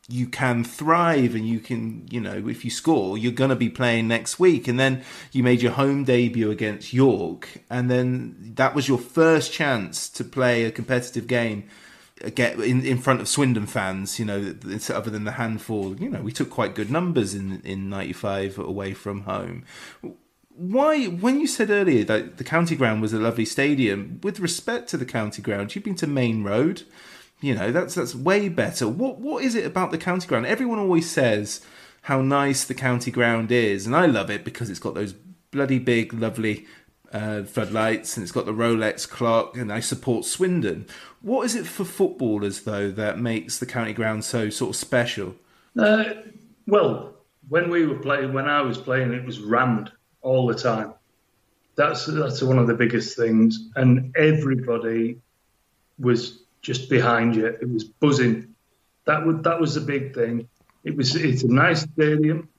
you can thrive and you can, you know, if you score, you're going to be playing next week. And then you made your home debut against York, and then that was your first chance to play a competitive game uh, get in in front of Swindon fans. You know, other than the handful, you know, we took quite good numbers in in '95 away from home. Why, when you said earlier that the county ground was a lovely stadium, with respect to the county ground, you've been to Maine Road. You know, that's that's way better. What what is it about the county ground? Everyone always says how nice the county ground is, and I love it because it's got those bloody big, lovely uh, floodlights, and it's got the Rolex clock, and I support Swindon. What is it for footballers though that makes the county ground so sort of special? Uh, well, when we were playing, when I was playing, it was rammed all the time. That's that's one of the biggest things, and everybody was just behind you. It was buzzing. That was that was the big thing. It was it's a nice stadium.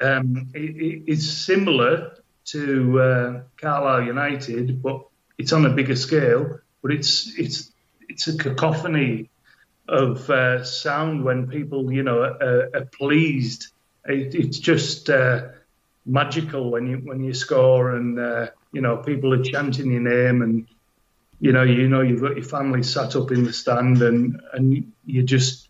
Um, it, it, it's similar to uh, Carlisle United, but it's on a bigger scale. But it's it's it's a cacophony of uh, sound when people you know are, are pleased. It, it's just uh, magical when you when you score and uh, you know people are chanting your name and you know, you know, you've got your family sat up in the stand, and and you just,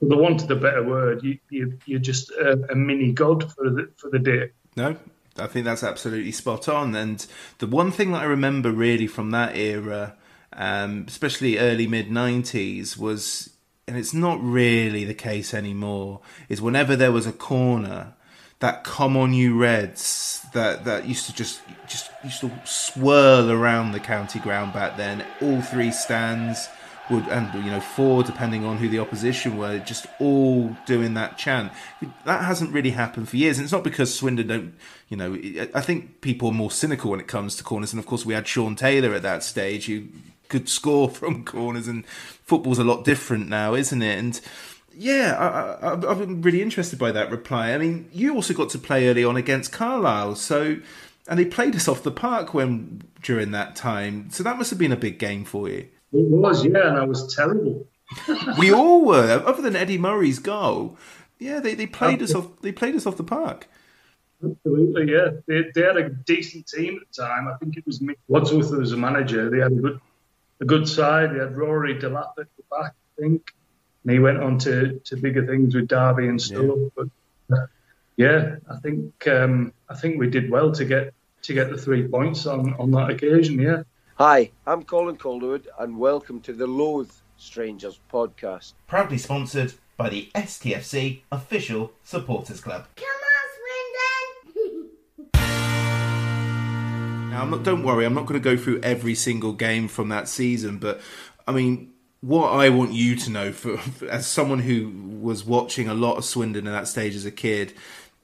for the want of a better word, you, you you're just a, a mini god for the for the day. No, I think that's absolutely spot on. And the one thing that I remember really from that era, um, especially early mid '90s, was, and it's not really the case anymore, is whenever there was a corner that "Come on, you Reds" that that used to just just used to swirl around the county ground back then. All three stands would, and you know, four depending on who the opposition were, just all doing that chant. That hasn't really happened for years, and it's not because Swindon don't. You know, I think people are more cynical when it comes to corners, and of course we had Shaun Taylor at that stage who could score from corners, and football's a lot different now, isn't it? And yeah, I, have been really interested by that reply. I mean, you also got to play early on against Carlisle, so and they played us off the park when during that time. So that must have been a big game for you. It was, yeah, and I was terrible. we all were, other than Eddie Murray's goal. Yeah, they, they played us off. They played us off the park. Absolutely, yeah. They, they had a decent team at the time. I think it was Mick Wadsworth who was a manager. They had a good a good side. They had Rory Delap at the back, I think, and he went on to, to bigger things with Derby and stuff. Yeah. But uh, yeah, I think um, I think we did well to get to get the three points on, on that occasion. Yeah. Hi, I'm Colin Calderwood, and welcome to the Loathe Strangers podcast. Proudly sponsored by the STFC official supporters club. Come on, Swindon! now, I'm not. Don't worry, I'm not going to go through every single game from that season, but I mean, what I want you to know, for, as someone who was watching a lot of Swindon at that stage as a kid,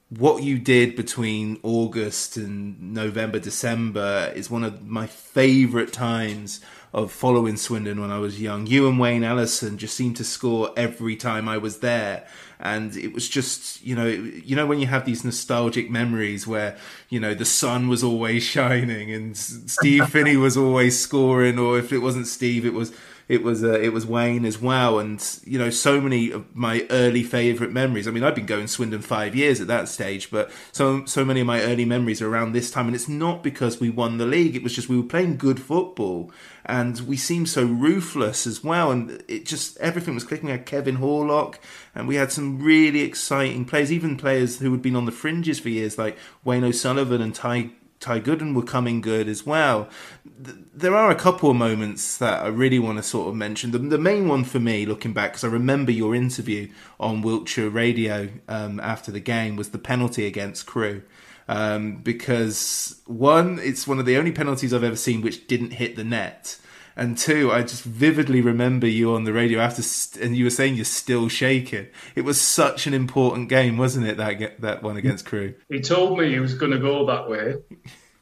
what you did between August and November, December is one of my favourite times of following Swindon when I was young. You and Wayne Allison just seemed to score every time I was there. And it was just, you know, you know when you have these nostalgic memories where, you know, the sun was always shining and Steve Finney was always scoring, or if it wasn't Steve, it was it was uh, it was Wayne as well, and you know so many of my early favourite memories. I mean, I've been going Swindon five years at that stage, but so so many of my early memories are around this time, and it's not because we won the league. It was just we were playing good football, and we seemed so ruthless as well, and it just everything was clicking. We had Kevin Horlock, and we had some really exciting players, even players who had been on the fringes for years, like Wayne O'Sullivan and Ty Ty Gooden were coming good as well. There are a couple of moments that I really want to sort of mention. The, the main one for me, looking back, because I remember your interview on Wiltshire Radio um, after the game, was the penalty against Crewe. Um, because one, it's one of the only penalties I've ever seen which didn't hit the net. And two, I just vividly remember you on the radio after, and you were saying you're still shaking. It was such an important game, wasn't it? That that one against Crewe. He told me he was going to go that way,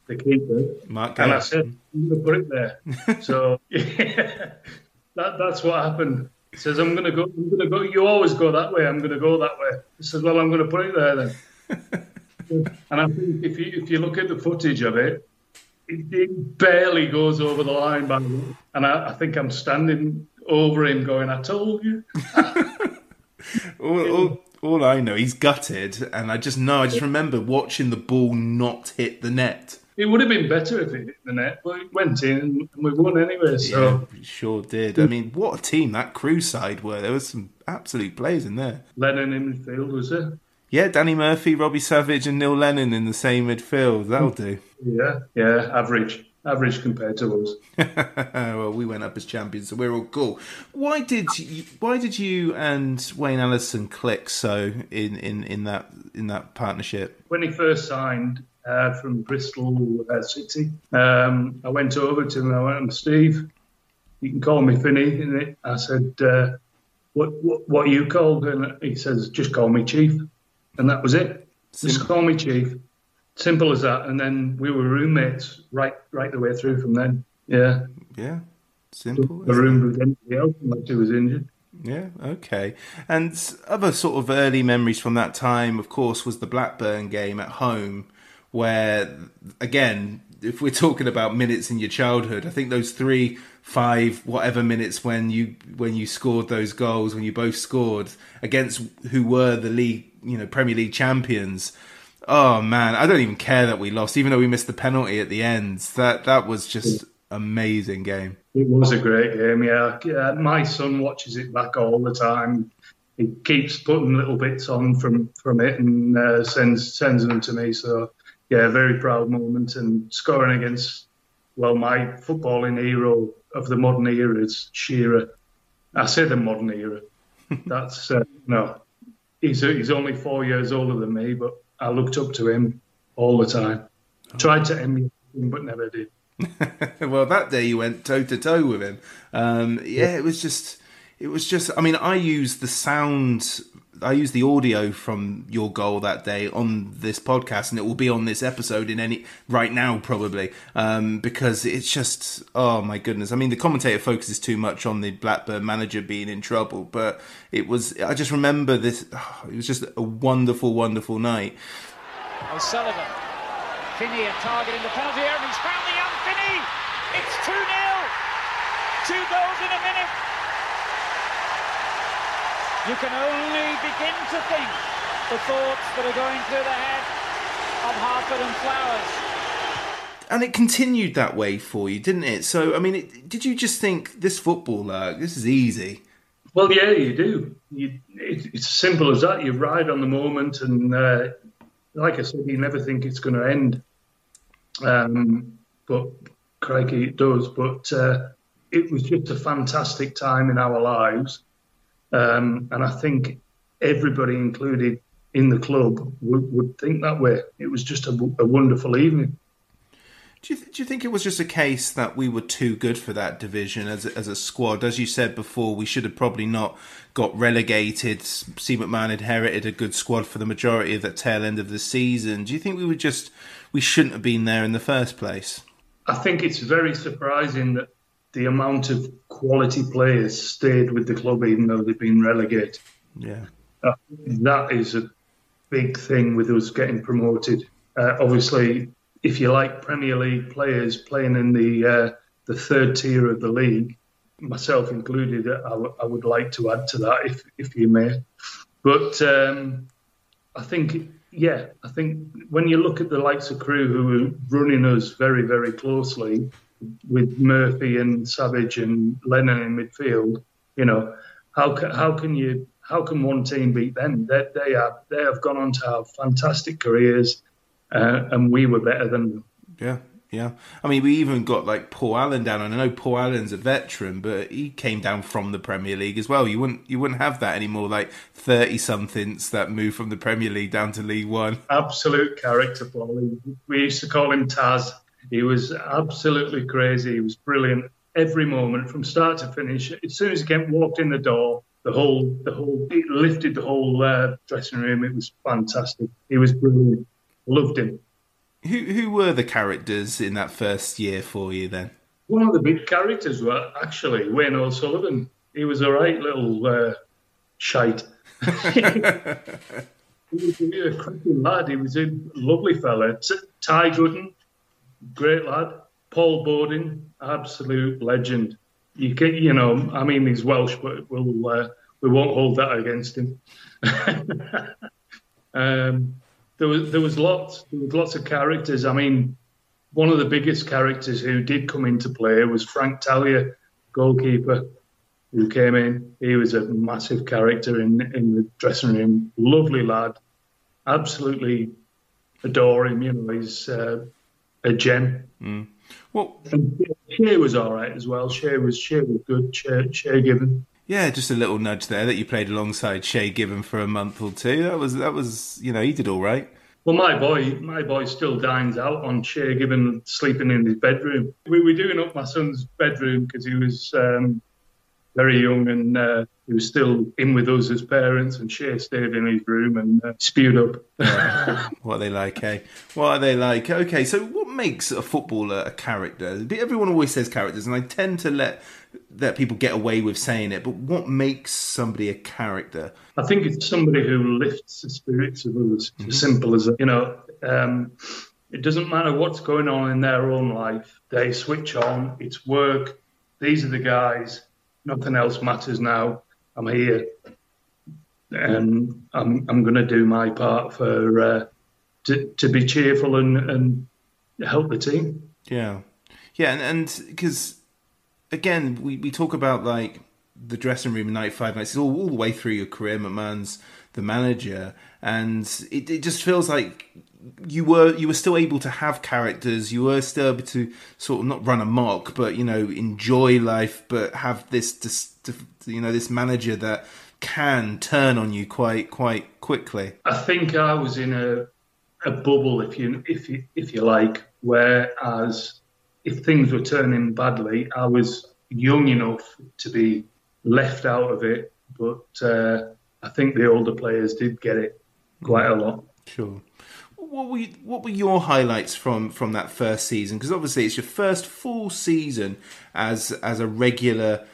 the keeper, Mark and I said, "I'm going to put it there." so yeah, that that's what happened. He says, "I'm going to go. I'm going to go. You always go that way. I'm going to go that way." He says, "Well, I'm going to put it there then." and I think if you if you look at the footage of it, it barely goes over the line, by and I, I, think I'm standing over him, going, "I told you." all, all, all, I know, he's gutted, and I just know, I just remember watching the ball not hit the net. It would have been better if it hit the net, but it went in, and we won anyway. So yeah, sure did. I mean, what a team that Crewe side were. There was some absolute players in there. Lennon in midfield was there. Yeah, Danny Murphy, Robbie Savage, and Neil Lennon in the same midfield. That'll do. Yeah, yeah, average. Average compared to us. well, we went up as champions, so we're all cool. Why did you, why did you and Wayne Allison click so in, in, in that in that partnership? When he first signed uh, from Bristol uh, City, um, I went over to him. I went, "Steve, you can call me Finney." I said, uh, "What what what are you called?" And he says, "Just call me Chief." And that was it. Just call me Chief. Simple as that. And then we were roommates right right the way through from then. Yeah. Yeah. Simple. The room with anybody else unless he was injured. Yeah, okay. And other sort of early memories from that time, of course, was the Blackburn game at home, where, again, if we're talking about minutes in your childhood, I think those three, five, whatever minutes when you when you scored those goals, when you both scored against who were the league you know Premier League champions. Oh man, I don't even care that we lost, even though we missed the penalty at the end. That that was just amazing game. It was a great game. Yeah, yeah my son watches it back all the time. He keeps putting little bits on from from it and uh, sends sends them to me. So yeah, very proud moment and scoring against well my footballing hero of the modern era is Shearer. I say the modern era. That's uh, no he's he's only four years older than me, but I looked up to him all the time. Tried to emulate him, but never did. well, that day you went toe to toe with him. Um, yeah, it was just, it was just. I mean, I used the sound I use the audio from your goal that day on this podcast, and it will be on this episode in any right now probably um, because it's just oh my goodness. I mean, the commentator focuses too much on the Blackburn manager being in trouble, but it was. I just remember this. Oh, it was just a wonderful, wonderful night. O'Sullivan Finney a target in the penalty area, and he's found the Anthony. It's 2 0. Two goals in a minute. You can only begin to think the thoughts that are going through the head of Harford and Flowers. And it continued that way for you, didn't it? So, I mean, it, did you just think this football, uh, this is easy? Well, yeah, you do. You, it, it's as simple as that. You ride on the moment, and uh, like I said, you never think it's going to end. Um, but crikey, it does. But uh, it was just a fantastic time in our lives, um, and I think everybody included in the club would, would think that way. It was just a, a wonderful evening. Do you, th- do you think it was just a case that we were too good for that division as a, as a squad? As you said before, we should have probably not got relegated. C. McMahon inherited a good squad for the majority of the tail end of the season. Do you think we were just we shouldn't have been there in the first place? I think it's very surprising that the amount of quality players stayed with the club even though they've been relegated. Yeah, uh, that is a big thing with us getting promoted. Uh, obviously, if you like Premier League players playing in the uh, the third tier of the league, myself included, I, w- I would like to add to that if if you may. But um, I think, yeah, I think when you look at the likes of Crewe who are running us very very closely with Murphy and Savage and Lennon in midfield, you know, how can how can you how can one team beat them? They, they are they have gone on to have fantastic careers uh, and we were better than them. Yeah, yeah. I mean, we even got like Paul Allen down, and I know Paul Allen's a veteran, but he came down from the Premier League as well. You wouldn't you wouldn't have that anymore. Like thirty somethings that move from the Premier League down to League One. Absolute character, Paul. We used to call him Taz. He was absolutely crazy. He was brilliant every moment from start to finish. As soon as he came, walked in the door, the whole the whole it lifted the whole uh, dressing room. It was fantastic. He was brilliant. Loved him. Who who were the characters in that first year for you then? One of the big characters were actually Wayne O'Sullivan. He was a right little uh, shite. he was a cracking lad. He was a lovely fella. Ty Gooden, great lad. Paul Bodin, absolute legend. You can, you know, I mean, he's Welsh, but we'll uh, we won't hold that against him. um, there was there was lots there was lots of characters. I mean, one of the biggest characters who did come into play was Frank Talia, goalkeeper, who came in. He was a massive character in in the dressing room. Lovely lad, absolutely adore him. You know, he's uh, a gem. Mm. Well, Shay was all right as well. Shay was Shay was good. Shay, Shay Given. Yeah, just a little nudge there that you played alongside Shay Given for a month or two. That was that was you know he did all right. Well, my boy, my boy still dines out on Shay Given sleeping in his bedroom. We were doing up my son's bedroom because he was um, very young and uh, he was still in with us as parents. And Shay stayed in his room and uh, spewed up. what are they like, eh? What are they like? Okay, so what makes a footballer a character? Everyone always says characters, and I tend to let let people get away with saying it. But what makes somebody a character? I think it's somebody who lifts the spirits of others. It's mm-hmm. as simple as you know. Um, it doesn't matter what's going on in their own life. They switch on. It's work. These are the guys. Nothing else matters now. I'm here, and I'm I'm going to do my part for uh, to to be cheerful and and help the team. Yeah, yeah, and because again, we, we talk about like the dressing room in 95 nights, all, all the way through your career. McMahon's the manager, and it, it just feels like you were you were still able to have characters. You were still able to sort of not run amok, but you know enjoy life, but have this, this you know this manager that can turn on you quite quite quickly. I think I was in a a bubble, if you if you if you like, whereas if things were turning badly, I was young enough to be left out of it. But uh, I think the older players did get it quite a lot. Sure. What were you, what were your highlights from from that first season? Because obviously it's your first full season as as a regular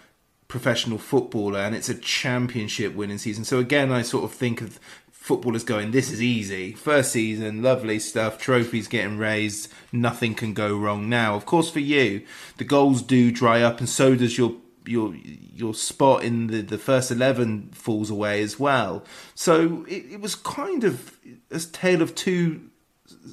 professional footballer, and it's a championship winning season. So again, I sort of think of footballers going, this is easy. First season, lovely stuff, trophies getting raised, nothing can go wrong now. Of course, for you, the goals do dry up, and so does your your your spot in the, the first eleven falls away as well. So it, it was kind of a tale of two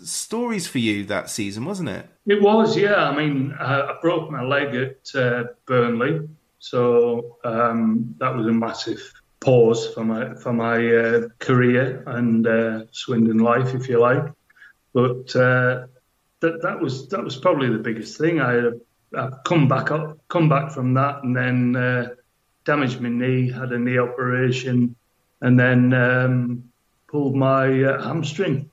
stories for you that season, wasn't it? It was, yeah. I mean, I, I broke my leg at uh, Burnley, so um, that was a massive pause for my for my uh, career and uh, Swindon life, if you like. But uh, that that was that was probably the biggest thing. I I've come back up, come back from that, and then uh, damaged my knee, had a knee operation, and then um, pulled my uh, hamstring.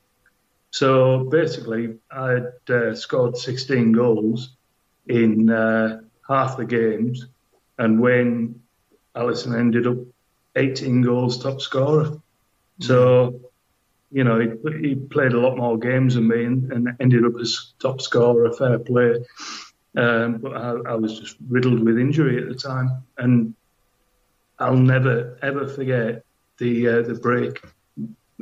So basically, I had uh, scored 16 goals in uh, half the games, and when Allison ended up 18 goals top scorer. So, you know, he, he played a lot more games than me and, and ended up as top scorer, a fair play. Um, but I, I, was just riddled with injury at the time, and I'll never ever forget the uh, the break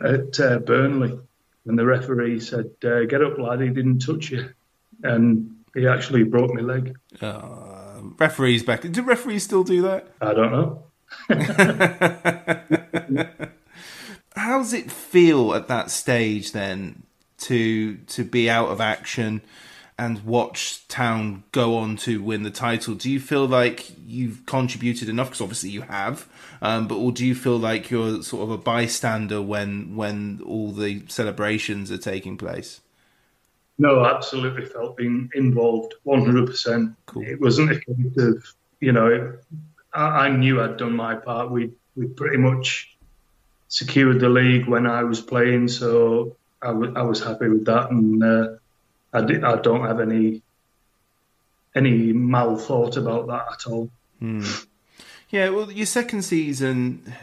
at uh, Burnley when the referee said, uh, "Get up, lad! He didn't touch you," and he actually broke my leg. Uh, referees back. Do referees still do that? I don't know. How does it feel at that stage then to to be out of action? And watch Town go on to win the title, do you feel like you've contributed enough? Because obviously you have, um, but or do you feel like you're sort of a bystander when when all the celebrations are taking place? No, absolutely felt being involved, one hundred percent. It wasn't a case of you know, I, I knew I'd done my part. We we pretty much secured the league when I was playing, so I, w- I was happy with that and. Uh, I, d- I don't have any any mal thought about that at all. Hmm. Yeah, well, your second season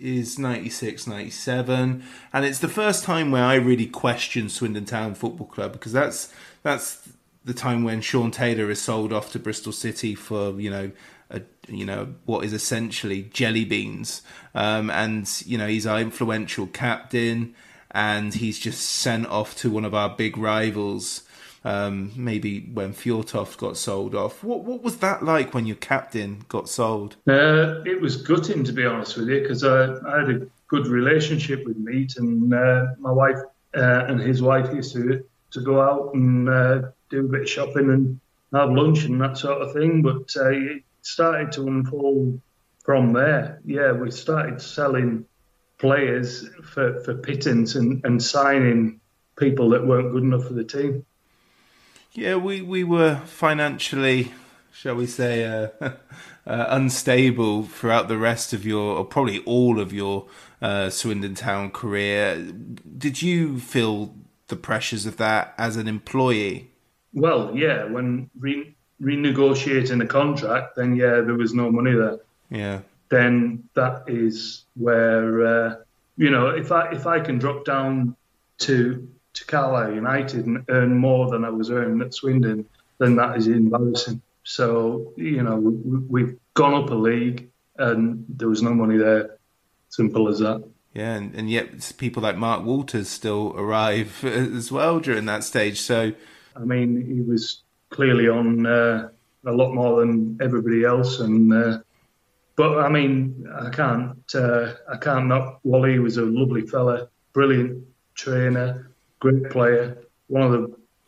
is 96 97 and it's the first time where I really question Swindon Town Football Club because that's that's the time when Shaun Taylor is sold off to Bristol City for you know a, you know what is essentially jelly beans um, and you know he's our influential captain and he's just sent off to one of our big rivals um, maybe when Fjørtoft got sold off. What what was that like when your captain got sold? Uh, it was gutting, to be honest with you, because I, I, had a good relationship with Meat, and uh, my wife uh, and his wife used to to go out and uh, do a bit of shopping and have lunch and that sort of thing. But uh, it started to unfold from there. Yeah, we started selling players for, for pittance and, and signing people that weren't good enough for the team. Yeah, we, we were financially, shall we say, uh, uh, unstable throughout the rest of your, or probably all of your uh, Swindon Town career. Did you feel the pressures of that as an employee? Well, yeah, when re- renegotiating a contract, then yeah, there was no money there. Yeah. Then that is where uh, you know if I if I can drop down to to Carlisle United and earn more than I was earning at Swindon, then that is embarrassing. So, you know, we, have gone up a league and there was no money there. Simple as that. Yeah, and, and yet people like Mark Walters still arrive as well during that stage. So, I mean, he was clearly on uh, a lot more than everybody else, and uh, but I mean, I can't uh, I can't knock Wally. He was a lovely fella, brilliant trainer, great player. One of the,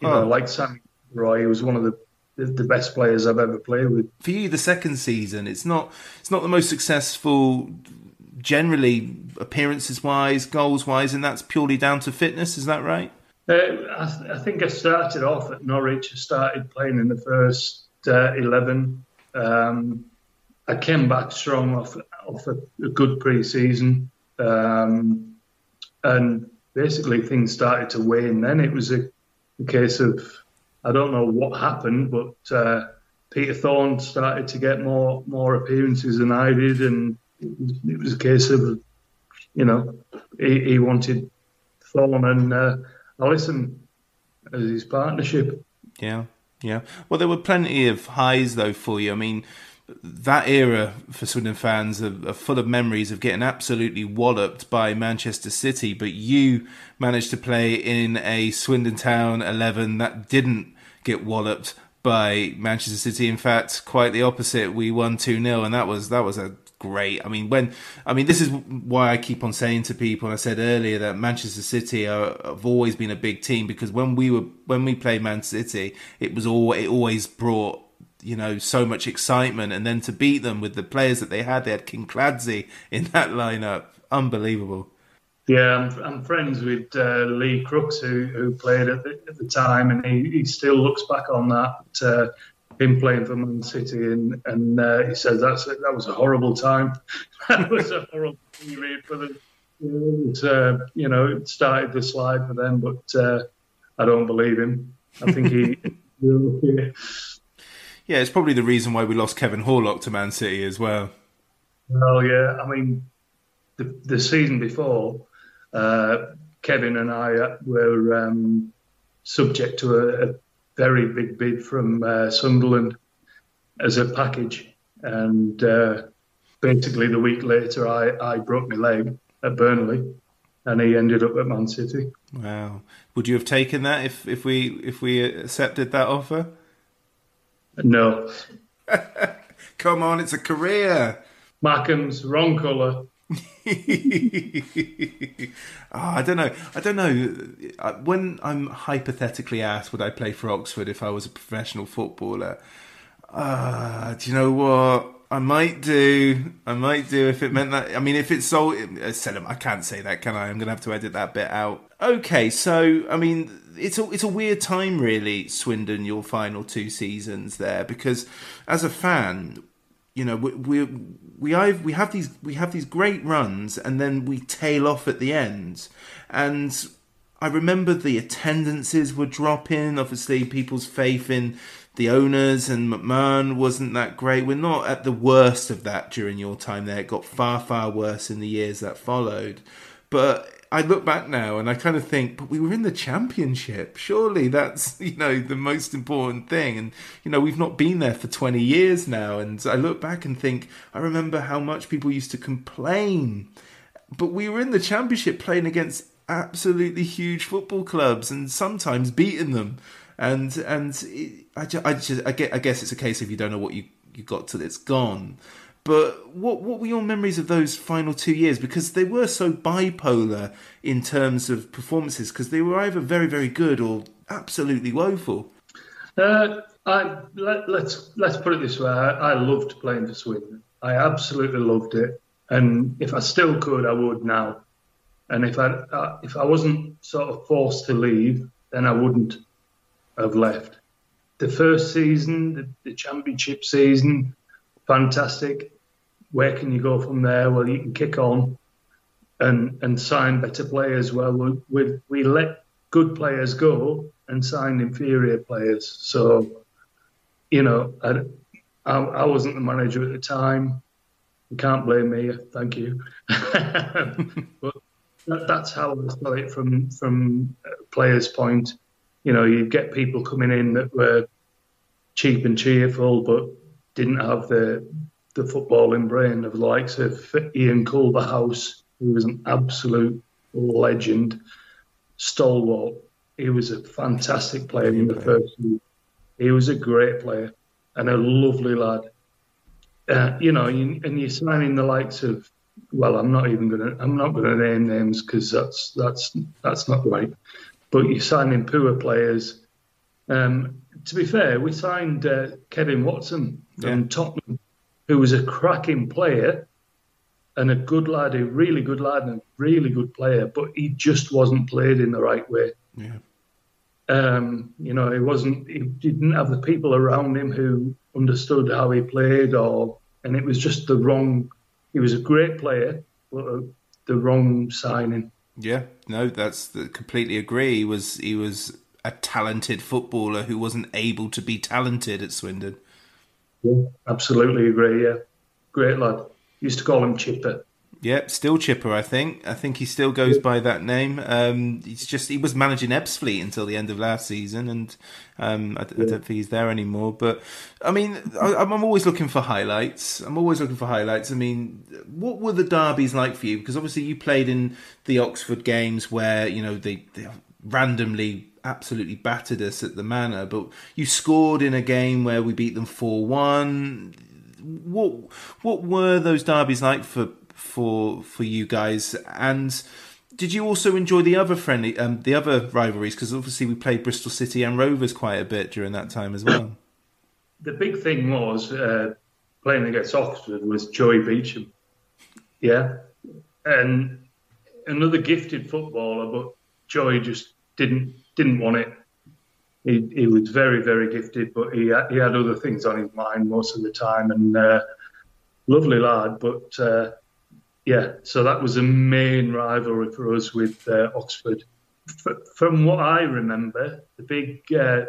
you oh. know, like Sam Roy, he was one of the the best players I've ever played with. For you, the second season, it's not it's not the most successful generally appearances wise, goals wise, and that's purely down to fitness. Is that right? Uh, I, th- I, think I started off at Norwich. I started playing in the first uh, eleven. Um, I came back strong off off a, a good pre-season, um, and basically things started to wane. Then it was a, a case of I don't know what happened, but uh, Peter Thorne started to get more more appearances than I did, and it was, a case of you know he, he wanted Thorne and uh, Allison as his partnership. Yeah, yeah. Well, there were plenty of highs though for you. I mean, that era for Swindon fans are, are, full of memories of getting absolutely walloped by Manchester City. But you managed to play in a Swindon Town 11 that didn't get walloped by Manchester City. In fact, quite the opposite. We won 2 0, and that was that was a great. I mean, when I mean, this is why I keep on saying to people. I said earlier that Manchester City are, have always been a big team because when we were when we played Man City, it was all it always brought you know so much excitement, and then to beat them with the players that they had, they had Kinkladze in that lineup, unbelievable. Yeah, I'm, I'm friends with uh, Lee Crooks, who, who played at the, at the time, and he, he still looks back on that. Uh, him playing for Man City, and, and uh, he says that's that was a horrible time. that was a horrible period for the. It, uh, you know, it started the slide for them, but uh, I don't believe him. I think he. yeah, it's probably the reason why we lost Kevin Horlock to Man City as well. Well, yeah, I mean, the the season before, uh, Kevin and I were um, subject to a, a very big bid from uh, Sunderland as a package. And uh, basically, the week later, I, I broke my leg at Burnley, and he ended up at Man City. Wow! Would you have taken that if, if we if we accepted that offer? No. Come on, it's a career. Mackems wrong colour. oh, I don't know. I don't know. When I'm hypothetically asked, would I play for Oxford if I was a professional footballer? Uh, do you know what? I might do. I might do if it meant that. I mean, if it's so. Uh, I can't say that, can I? I'm going to have to edit that bit out. Okay, so I mean, it's a it's a weird time, really, Swindon. Your final two seasons there, because as a fan, you know, we we we have, we have these we have these great runs, and then we tail off at the end. And I remember the attendances were dropping. Obviously, people's faith in the owners and McMahon wasn't that great. We're not at the worst of that during your time there. It got far far worse in the years that followed. But I look back now and I kind of think, but we were in the championship. Surely that's you know the most important thing. And you know we've not been there for twenty years now. And I look back and think, I remember how much people used to complain, but we were in the championship playing against absolutely huge football clubs and sometimes beating them. And and it, I, just, I just I guess it's a case of you don't know what you you got till it's gone. But what what were your memories of those final two years? Because they were so bipolar in terms of performances, because they were either very very good or absolutely woeful. Uh, I let, us let's, let's put it this way: I, I loved playing for Swindon. I absolutely loved it, and if I still could, I would now. And if I uh, if I wasn't sort of forced to leave, then I wouldn't have left. The first season, the, the championship season, fantastic. Where can you go from there? Well, you can kick on and and sign better players. Well, we we, let good players go and sign inferior players. So, you know, I, I, I wasn't the manager at the time. You can't blame me. Thank you. but that, that's how I saw it from from players' point. You know, you get people coming in that were cheap and cheerful, but didn't have the the footballing brain of the likes of Ian Culverhouse, who was an absolute legend, stalwart. He was a fantastic player in the first year. He was a great player and a lovely lad. Uh, you know, you, and you're signing the likes of. Well, I'm not even gonna. I'm not gonna name names because that's that's that's not right. But you're signing poor players. Um, to be fair, we signed uh, Kevin Watson yeah. Tottenham, who was a cracking player and a good lad, a really good lad and a really good player, but he just wasn't played in the right way. Yeah. Um, you know, he wasn't. He didn't have the people around him who understood how he played, or and it was just the wrong. He was a great player, but uh, the wrong signing. Yeah, no, that's completely agree. He was he was a talented footballer who wasn't able to be talented at Swindon. Yeah, absolutely agree. Yeah, great lad. Used to call him Chipper. Yep, still Chipper. I think. I think he still goes by that name. Um, he's just he was managing Ebbsfleet until the end of last season, and um, I, I, don't think he's there anymore. But I mean, I, I'm always looking for highlights. I'm always looking for highlights. I mean, what were the derbies like for you? Because obviously you played in the Oxford games where you know they, they randomly absolutely battered us at the Manor, but you scored in a game where we beat them four one. What what were those derbies like for for for you guys? And did you also enjoy the other friendly, um, the other rivalries? Because obviously we played Bristol City and Rovers quite a bit during that time as well. The big thing was uh, playing against Oxford was Joey Beauchamp, yeah, and another gifted footballer, but Joey just didn't didn't want it. He, he was very very gifted, but he had, he had other things on his mind most of the time, and uh, lovely lad, but. Uh, yeah, so that was a main rivalry for us with uh, Oxford. F- from what I remember, the big uh,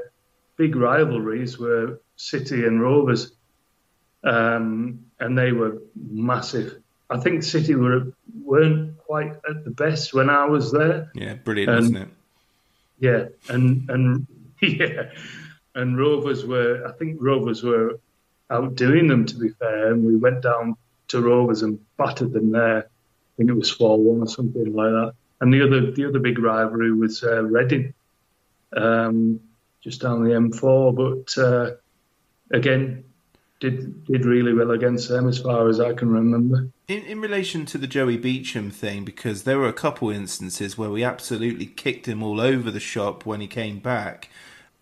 big rivalries were City and Rovers, um, and they were massive. I think City were weren't quite at the best when I was there. Yeah, brilliant, and, wasn't it? Yeah, and and yeah, and Rovers were. I think Rovers were outdoing them. To be fair, and we went down to Rovers and battered them there. I think it was four one or something like that. And the other the other big rivalry was uh, Reading, um, just down the M4. But uh, again, did did really well against them as far as I can remember. In, in relation to the Joey Beauchamp thing, because there were a couple instances where we absolutely kicked him all over the shop when he came back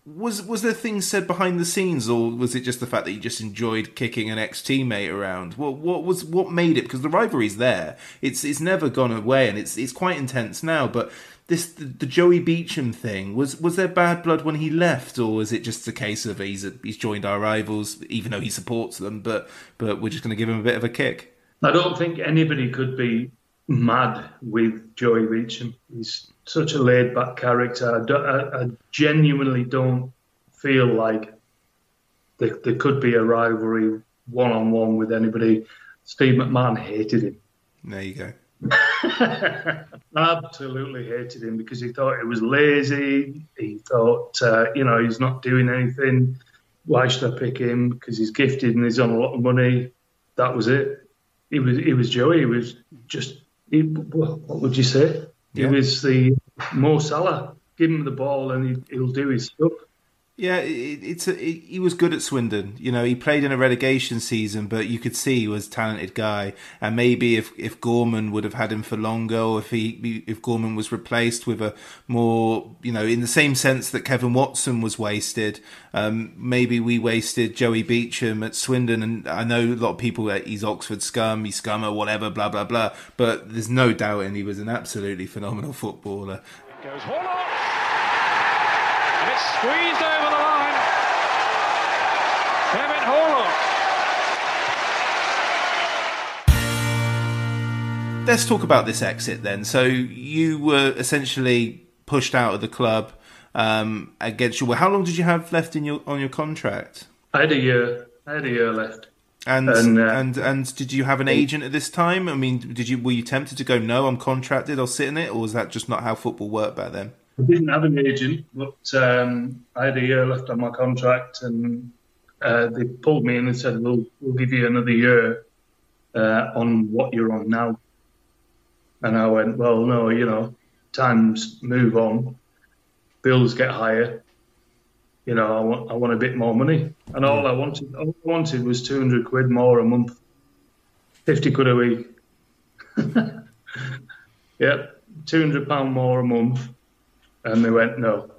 was was there things said behind the scenes, or was it just the fact that you just enjoyed kicking an ex teammate around? What what was what made it? Because the rivalry's there. It's it's never gone away, and it's it's quite intense now. But this the, the Joey Beauchamp thing was was there bad blood when he left, or was it just a case of he's a, he's joined our rivals, even though he supports them, but but we're just going to give him a bit of a kick? I don't think anybody could be mad with Joey Beauchamp. He's such a laid back character. I, I, I, genuinely don't feel like there, there could be a rivalry one on one with anybody. Steve McMahon hated him. There you go. Absolutely hated him because he thought it was lazy. He thought, uh, you know, he's not doing anything. Why should I pick him? Because he's gifted and he's on a lot of money. That was it. He was he was Joey. He was just he, what would you say? Yeah. He was the Mo Salah. Give him the ball and he, will do his stuff. Yeah, it, it's a, it, he was good at Swindon. You know, he played in a relegation season, but you could see he was a talented guy. And maybe if, if Gorman would have had him for longer, or if he if Gorman was replaced with a more, you know, in the same sense that Kevin Watson was wasted, um, maybe we wasted Joey Beauchamp at Swindon. And I know a lot of people that he's Oxford scum, he's scummer, whatever, blah blah blah. But there's no doubt, and he was an absolutely phenomenal footballer. Goes and it's squeezed over the line. Kevin Horlock. Let's talk about this exit then. So you were essentially pushed out of the club um, against your. will. How long did you have left in your on your contract? I had a year. I had a year left. And and, uh, and and did you have an agent at this time? I mean, did you were you tempted to go? No, I'm contracted. I'll sit in it, or was that just not how football worked back then? I didn't have an agent, but um, I had a year left on my contract, and uh, they pulled me in and said, "We'll we'll give you another year uh, on what you're on now." And I went, "Well, no, you know, times move on, bills get higher. You know, I want I want a bit more money, and all I wanted all I wanted was two hundred quid more a month, fifty quid a week. yep, two hundred pound more a month." And they went, no.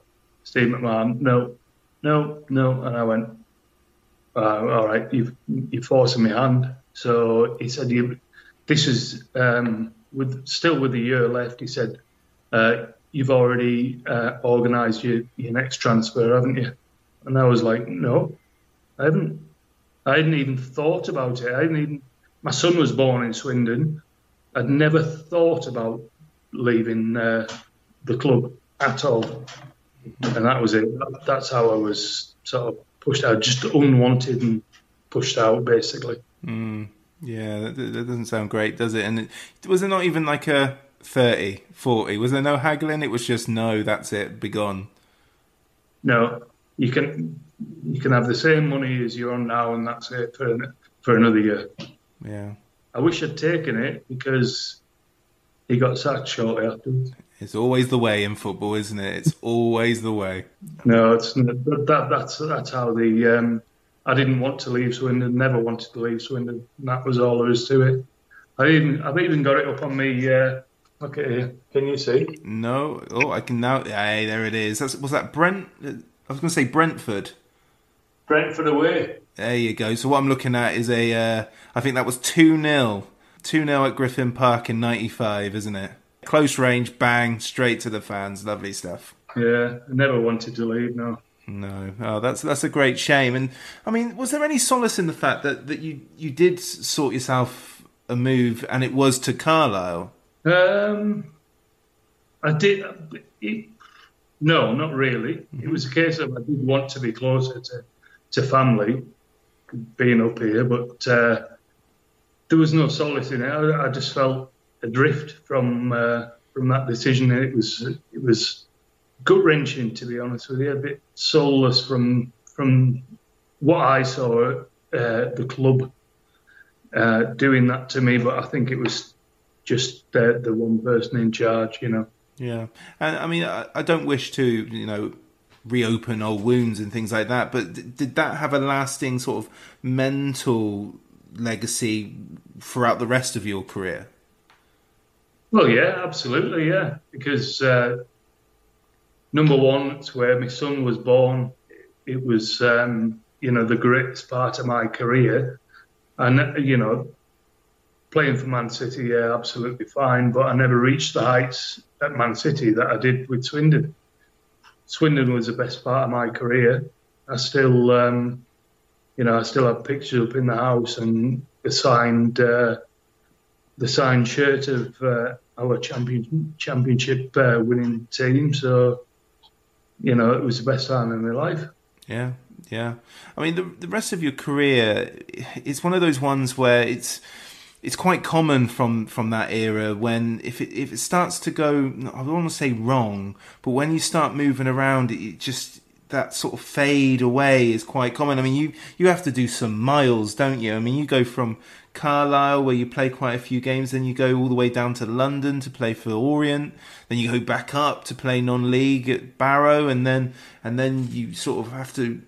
Steve McMahon, no, no, no. And I went, uh, all right, you've, you're forcing my hand. So he said, you, this is um, with still with a year left. He said, uh, you've already uh, organised your, your next transfer, haven't you? And I was like, no, I haven't. I hadn't even thought about it. I hadn't even. My son was born in Swindon. I'd never thought about leaving uh, the club at all. And that was it. That's how I was sort of pushed out, just unwanted and pushed out, basically. Mm. Yeah, that, that doesn't sound great, does it? And it, was there not even like a 30, 40? Was there no haggling? It was just no, that's it, be gone. No, you can you can have the same money as you're on now, and that's it for for another year. Yeah. I wish I'd taken it because he got sacked shortly afterwards. It's always the way in football, isn't it? It's always the way. No, it's that, that that's that's how the um, I didn't want to leave Swindon, never wanted to leave Swindon, and that was all there is to it. I even I've even got it up on me. Uh, look at here. Can you see? No. Oh, I can now. Hey, there it is. That's, was that Brent? I was going to say Brentford. Brentford away. There you go. So what I'm looking at is a. Uh, I think that was two 0 two 0 at Griffin Park in '95, isn't it? Close range, bang, straight to the fans. Lovely stuff. Yeah, I never wanted to leave. No. No, oh, that's that's a great shame. And I mean, was there any solace in the fact that, that you you did sort yourself a move, and it was to Carlisle? Um, I did. It, no, not really. Mm-hmm. It was a case of I did want to be closer to to family, being up here, but uh, there was no solace in it. I, I just felt adrift from uh, from that decision. and It was it was gut wrenching, to be honest with you, a bit soulless from from what I saw uh, the club uh, doing that to me. But I think it was just the, the one person in charge, you know. Yeah, and I mean, I, I don't wish to, you know, reopen old wounds and things like that. But did that have a lasting sort of mental legacy throughout the rest of your career? Well, yeah, absolutely, yeah. Because uh, number one, it's where my son was born. It was, um, you know, the greatest part of my career, and you know, playing for Man City, yeah, absolutely fine. But I never reached the heights at Man City that I did with Swindon. Swindon was the best part of my career. I still, um, you know, I still have pictures up in the house and the signed, uh, the signed shirt of uh, our champion, championship uh, winning team. So, you know, it was the best time in my life. Yeah, yeah. I mean, the the rest of your career, it's one of those ones where it's it's quite common from from that era when if it if it starts to go I don't want to say wrong, but when you start moving around, it just that sort of fade away is quite common. I mean, you you have to do some miles, don't you? I mean, you go from Carlisle where you play quite a few games, then you go all the way down to London to play for Orient, then you go back up to play non-league at Barrow, and then and then you sort of have to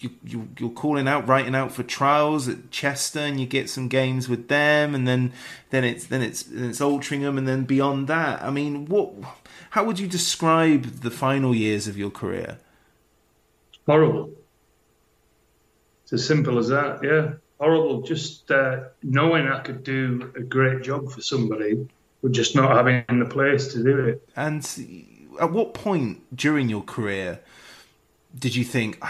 you, you you're calling out, writing out for trials at Chester, and you get some games with them, and then then it's then it's then it's Altrincham, and then beyond that. I mean, what? How would you describe the final years of your career? Horrible. It's as simple as that. Yeah, horrible. Just uh, knowing I could do a great job for somebody, but just not having the place to do it. And at what point during your career did you think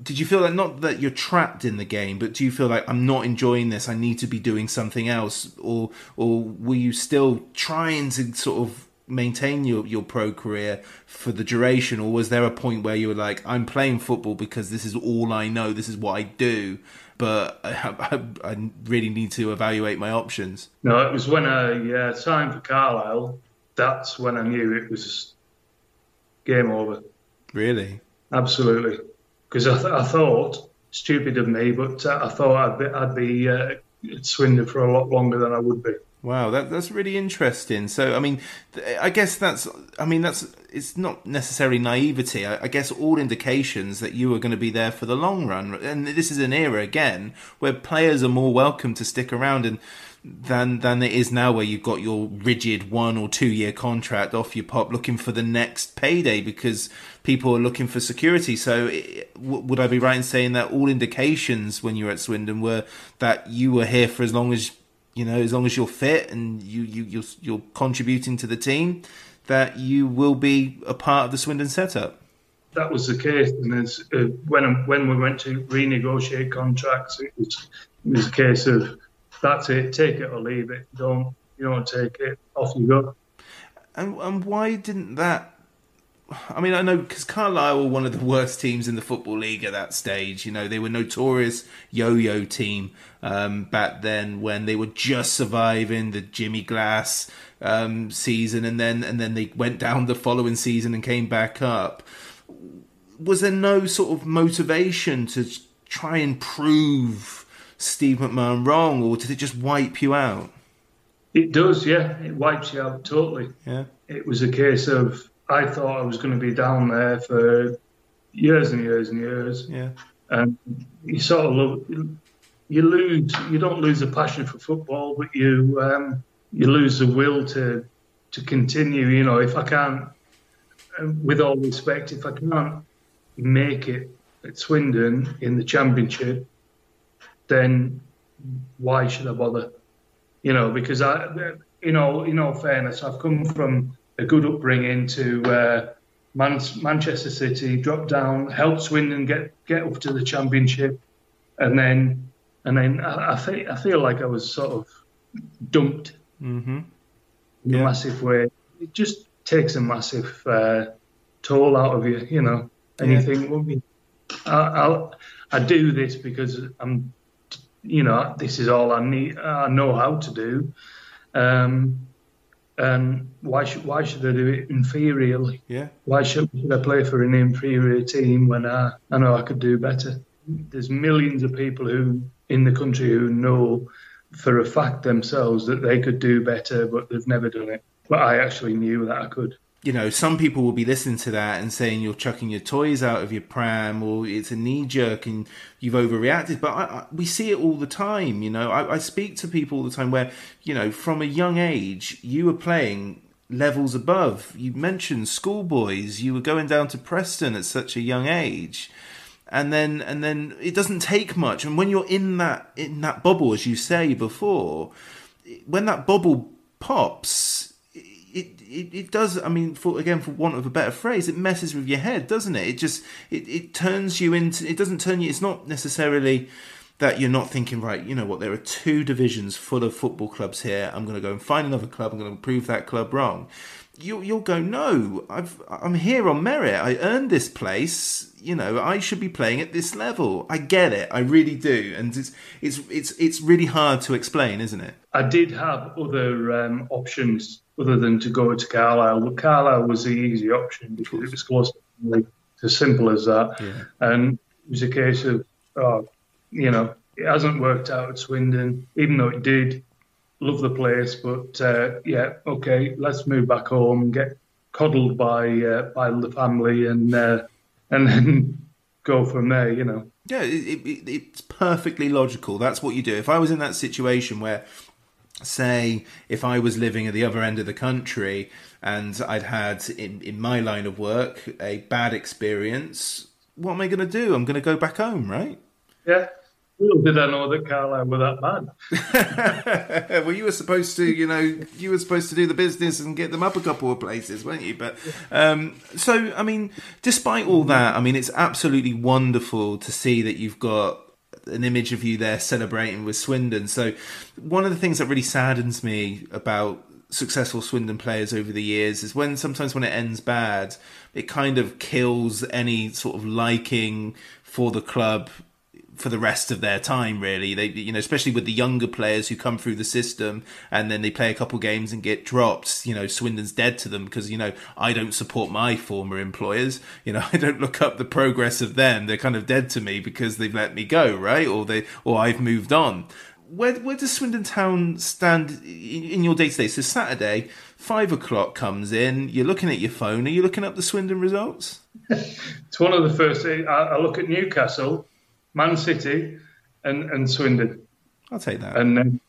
did you feel like not that you're trapped in the game, but do you feel like I'm not enjoying this? I need to be doing something else, or or were you still trying to sort of maintain your your pro career for the duration, or was there a point where you were like, I'm playing football because this is all I know, this is what I do, but I, I, I really need to evaluate my options. No, it was when I uh, signed for Carlisle. That's when I knew it was game over. Really? Absolutely because I, th- I, thought stupid of me, but uh, I thought I'd be, I'd be uh, Swindon for a lot longer than I would be. Wow, that, that's really interesting. So, I mean, I guess that's, I mean, that's, it's not necessarily naivety. I, I guess all indications that you are going to be there for the long run. And this is an era, again, where players are more welcome to stick around and than than it is now, where you've got your rigid one or two year contract off your pop, looking for the next payday because people are looking for security. So, it, w- would I be right in saying that all indications when you were at Swindon were that you were here for as long as you know, as long as you're fit and you you you're, you're contributing to the team, that you will be a part of the Swindon setup? That was the case, and as, uh, when when we went to renegotiate contracts, it was it was a case of that's it. Take it or leave it. Don't you don't take it. Off you go. And and why didn't that I mean, I know because Carlisle were one of the worst teams in the football league at that stage. You know, they were notorious yo-yo team um, back then when they were just surviving the Jimmy Glass um, season, and then and then they went down the following season and came back up. Was there no sort of motivation to try and prove Steve McMahon wrong, or did it just wipe you out? It does, yeah. It wipes you out totally. Yeah. It was a case of I thought I was going to be down there for years and years and years. Yeah. And you sort of love, you lose. You don't lose a passion for football, but you um, you lose the will to to continue. You know, if I can't, with all respect, if I can't make it at Swindon in the championship, then why should I bother? You know, because I, you know, in all fairness, I've come from a good upbringing to uh, Man- Manchester City, drop down, help Swindon get get up to the championship, and then and then I, I feel I feel like I was sort of dumped mm-hmm. in a massive way. It just takes a massive uh, toll out of you, you know. And Yeah. you think, well, I, I'll, I do this because I'm, you know, this is all I need. I know how to do. Um, and why should why should I do it inferiorly? Yeah. Why should, should I play for an inferior team when I, I know I could do better? There's millions of people who in the country who know for a fact themselves that they could do better, but they've never done it. But I actually knew that I could. You know, some people will be listening to that and saying you're chucking your toys out of your pram or it's a knee jerk and you've overreacted. But I, I, we see it all the time. You know, I, I speak to people all the time where, you know, from a young age, you were playing levels above. You mentioned schoolboys. You were going down to Preston at such a young age. And then, and then it doesn't take much. And when you're in that in that bubble, as you say before, when that bubble pops, it, it, does. I mean, for again, for want of a better phrase, it messes with your head, doesn't it? It just it, it turns you into. It doesn't turn you. It's not necessarily that you're not thinking right. You know what? There are two divisions full of football clubs here. I'm going to go and find another club. I'm going to prove that club wrong. You, you'll go. No, I've I'm here on merit. I earned this place. You know, I should be playing at this level. I get it. I really do. And it's it's it's it's really hard to explain, isn't it? I did have other um, options other than to go to Carlisle. But Carlisle was the easy option because it was close to as simple as that. And it was a case of, oh, you know, it hasn't worked out at Swindon, even though it did. Love the place, but uh, yeah, okay, let's move back home and get coddled by uh, by the family and uh, and then go from there. You know. Yeah, it, it, it's perfectly logical. That's what you do. If I was in that situation where, say, if I was living at the other end of the country and I'd had in, in my line of work a bad experience, what am I going to do? I'm going to go back home, right? Yeah. Little did I know that Carlisle were that bad. well, you were supposed to, you know, you were supposed to do the business and get them up a couple of places, weren't you? But um, so, I mean, despite all that, I mean, it's absolutely wonderful to see that you've got an image of you there celebrating with Swindon. So, one of the things that really saddens me about successful Swindon players over the years is when sometimes when it ends bad, it kind of kills any sort of liking for the club for the rest of their time really. They you know especially with the younger players who come through the system and then they play a couple games and get dropped you know swindon's dead to them because you know i don't support my former employers. You know i don't look up the progress of them. They're kind of dead to me because they've let me go right? Or they or i've moved on. Where where does swindon town stand in, in your day to day so saturday five o'clock comes in you're looking at your phone. Are you looking up the swindon results? It's one of the first. I, I look at Newcastle, Man City, and, and Swindon. i'll take that And then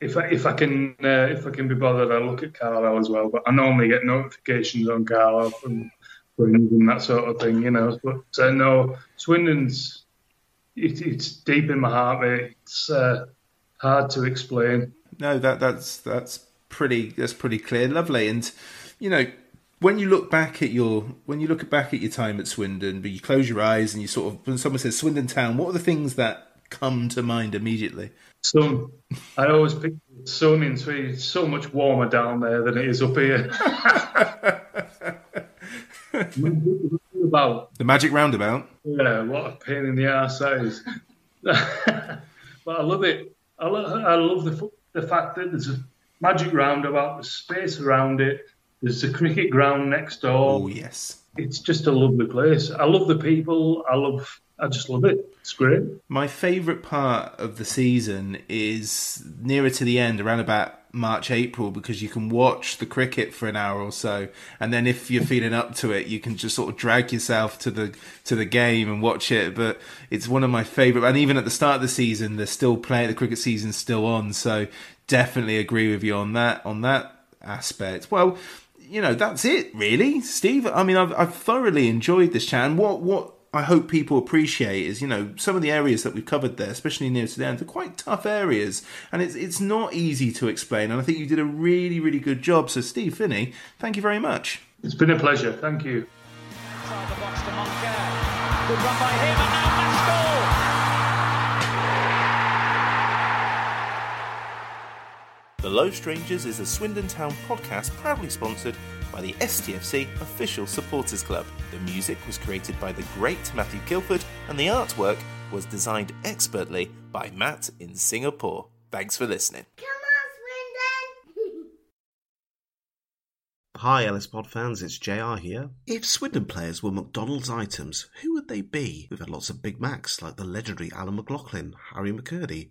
if I, if I can uh, if I can be bothered, I'll look at Carlisle as well. But I normally get notifications on Carlisle from friends and that sort of thing, you know. But uh, no, Swindon's it, it's deep in my heart, mate. It's uh, hard to explain. No, that that's that's pretty that's pretty clear. Lovely, and you know when you look back at your when you look back at your time at Swindon, but you close your eyes and you sort of when someone says Swindon Town, what are the things that come to mind immediately? Sun. I always pick sun in Swindon. It's so much warmer down there than it is up here. about the magic roundabout. Yeah, what a pain in the arse that is. but I love it. I love, I love the the fact that there's a magic roundabout, there's space around it, there's a cricket ground next door. Oh yes, it's just a lovely place. I love the people. I love. I just love it. It's great. My favourite part of the season is nearer to the end, around about March, April, because you can watch the cricket for an hour or so, and then if you're feeling up to it, you can just sort of drag yourself to the to the game and watch it. But it's one of my favourite. And even at the start of the season, they're still playing. The cricket season's still on, so definitely agree with you on that on that aspect. Well. You know that's it, really, Steve. I mean, I've, I've thoroughly enjoyed this chat. And what what I hope people appreciate is, you know, some of the areas that we've covered there, especially near to the end, are quite tough areas, and it's it's not easy to explain. And I think you did a really, really good job. So, Steve Finney, thank you very much. It's been a pleasure. Thank you. The Low Strangers is a Swindon Town podcast proudly sponsored by the STFC Official Supporters Club. The music was created by the great Matthew Guilford, and the artwork was designed expertly by Matt in Singapore. Thanks for listening. Come on, Swindon! Hi, Ellis Pod fans, it's JR here. If Swindon players were McDonald's items, who would they be? We've had lots of Big Macs like the legendary Alan McLoughlin, Harry McKirdy,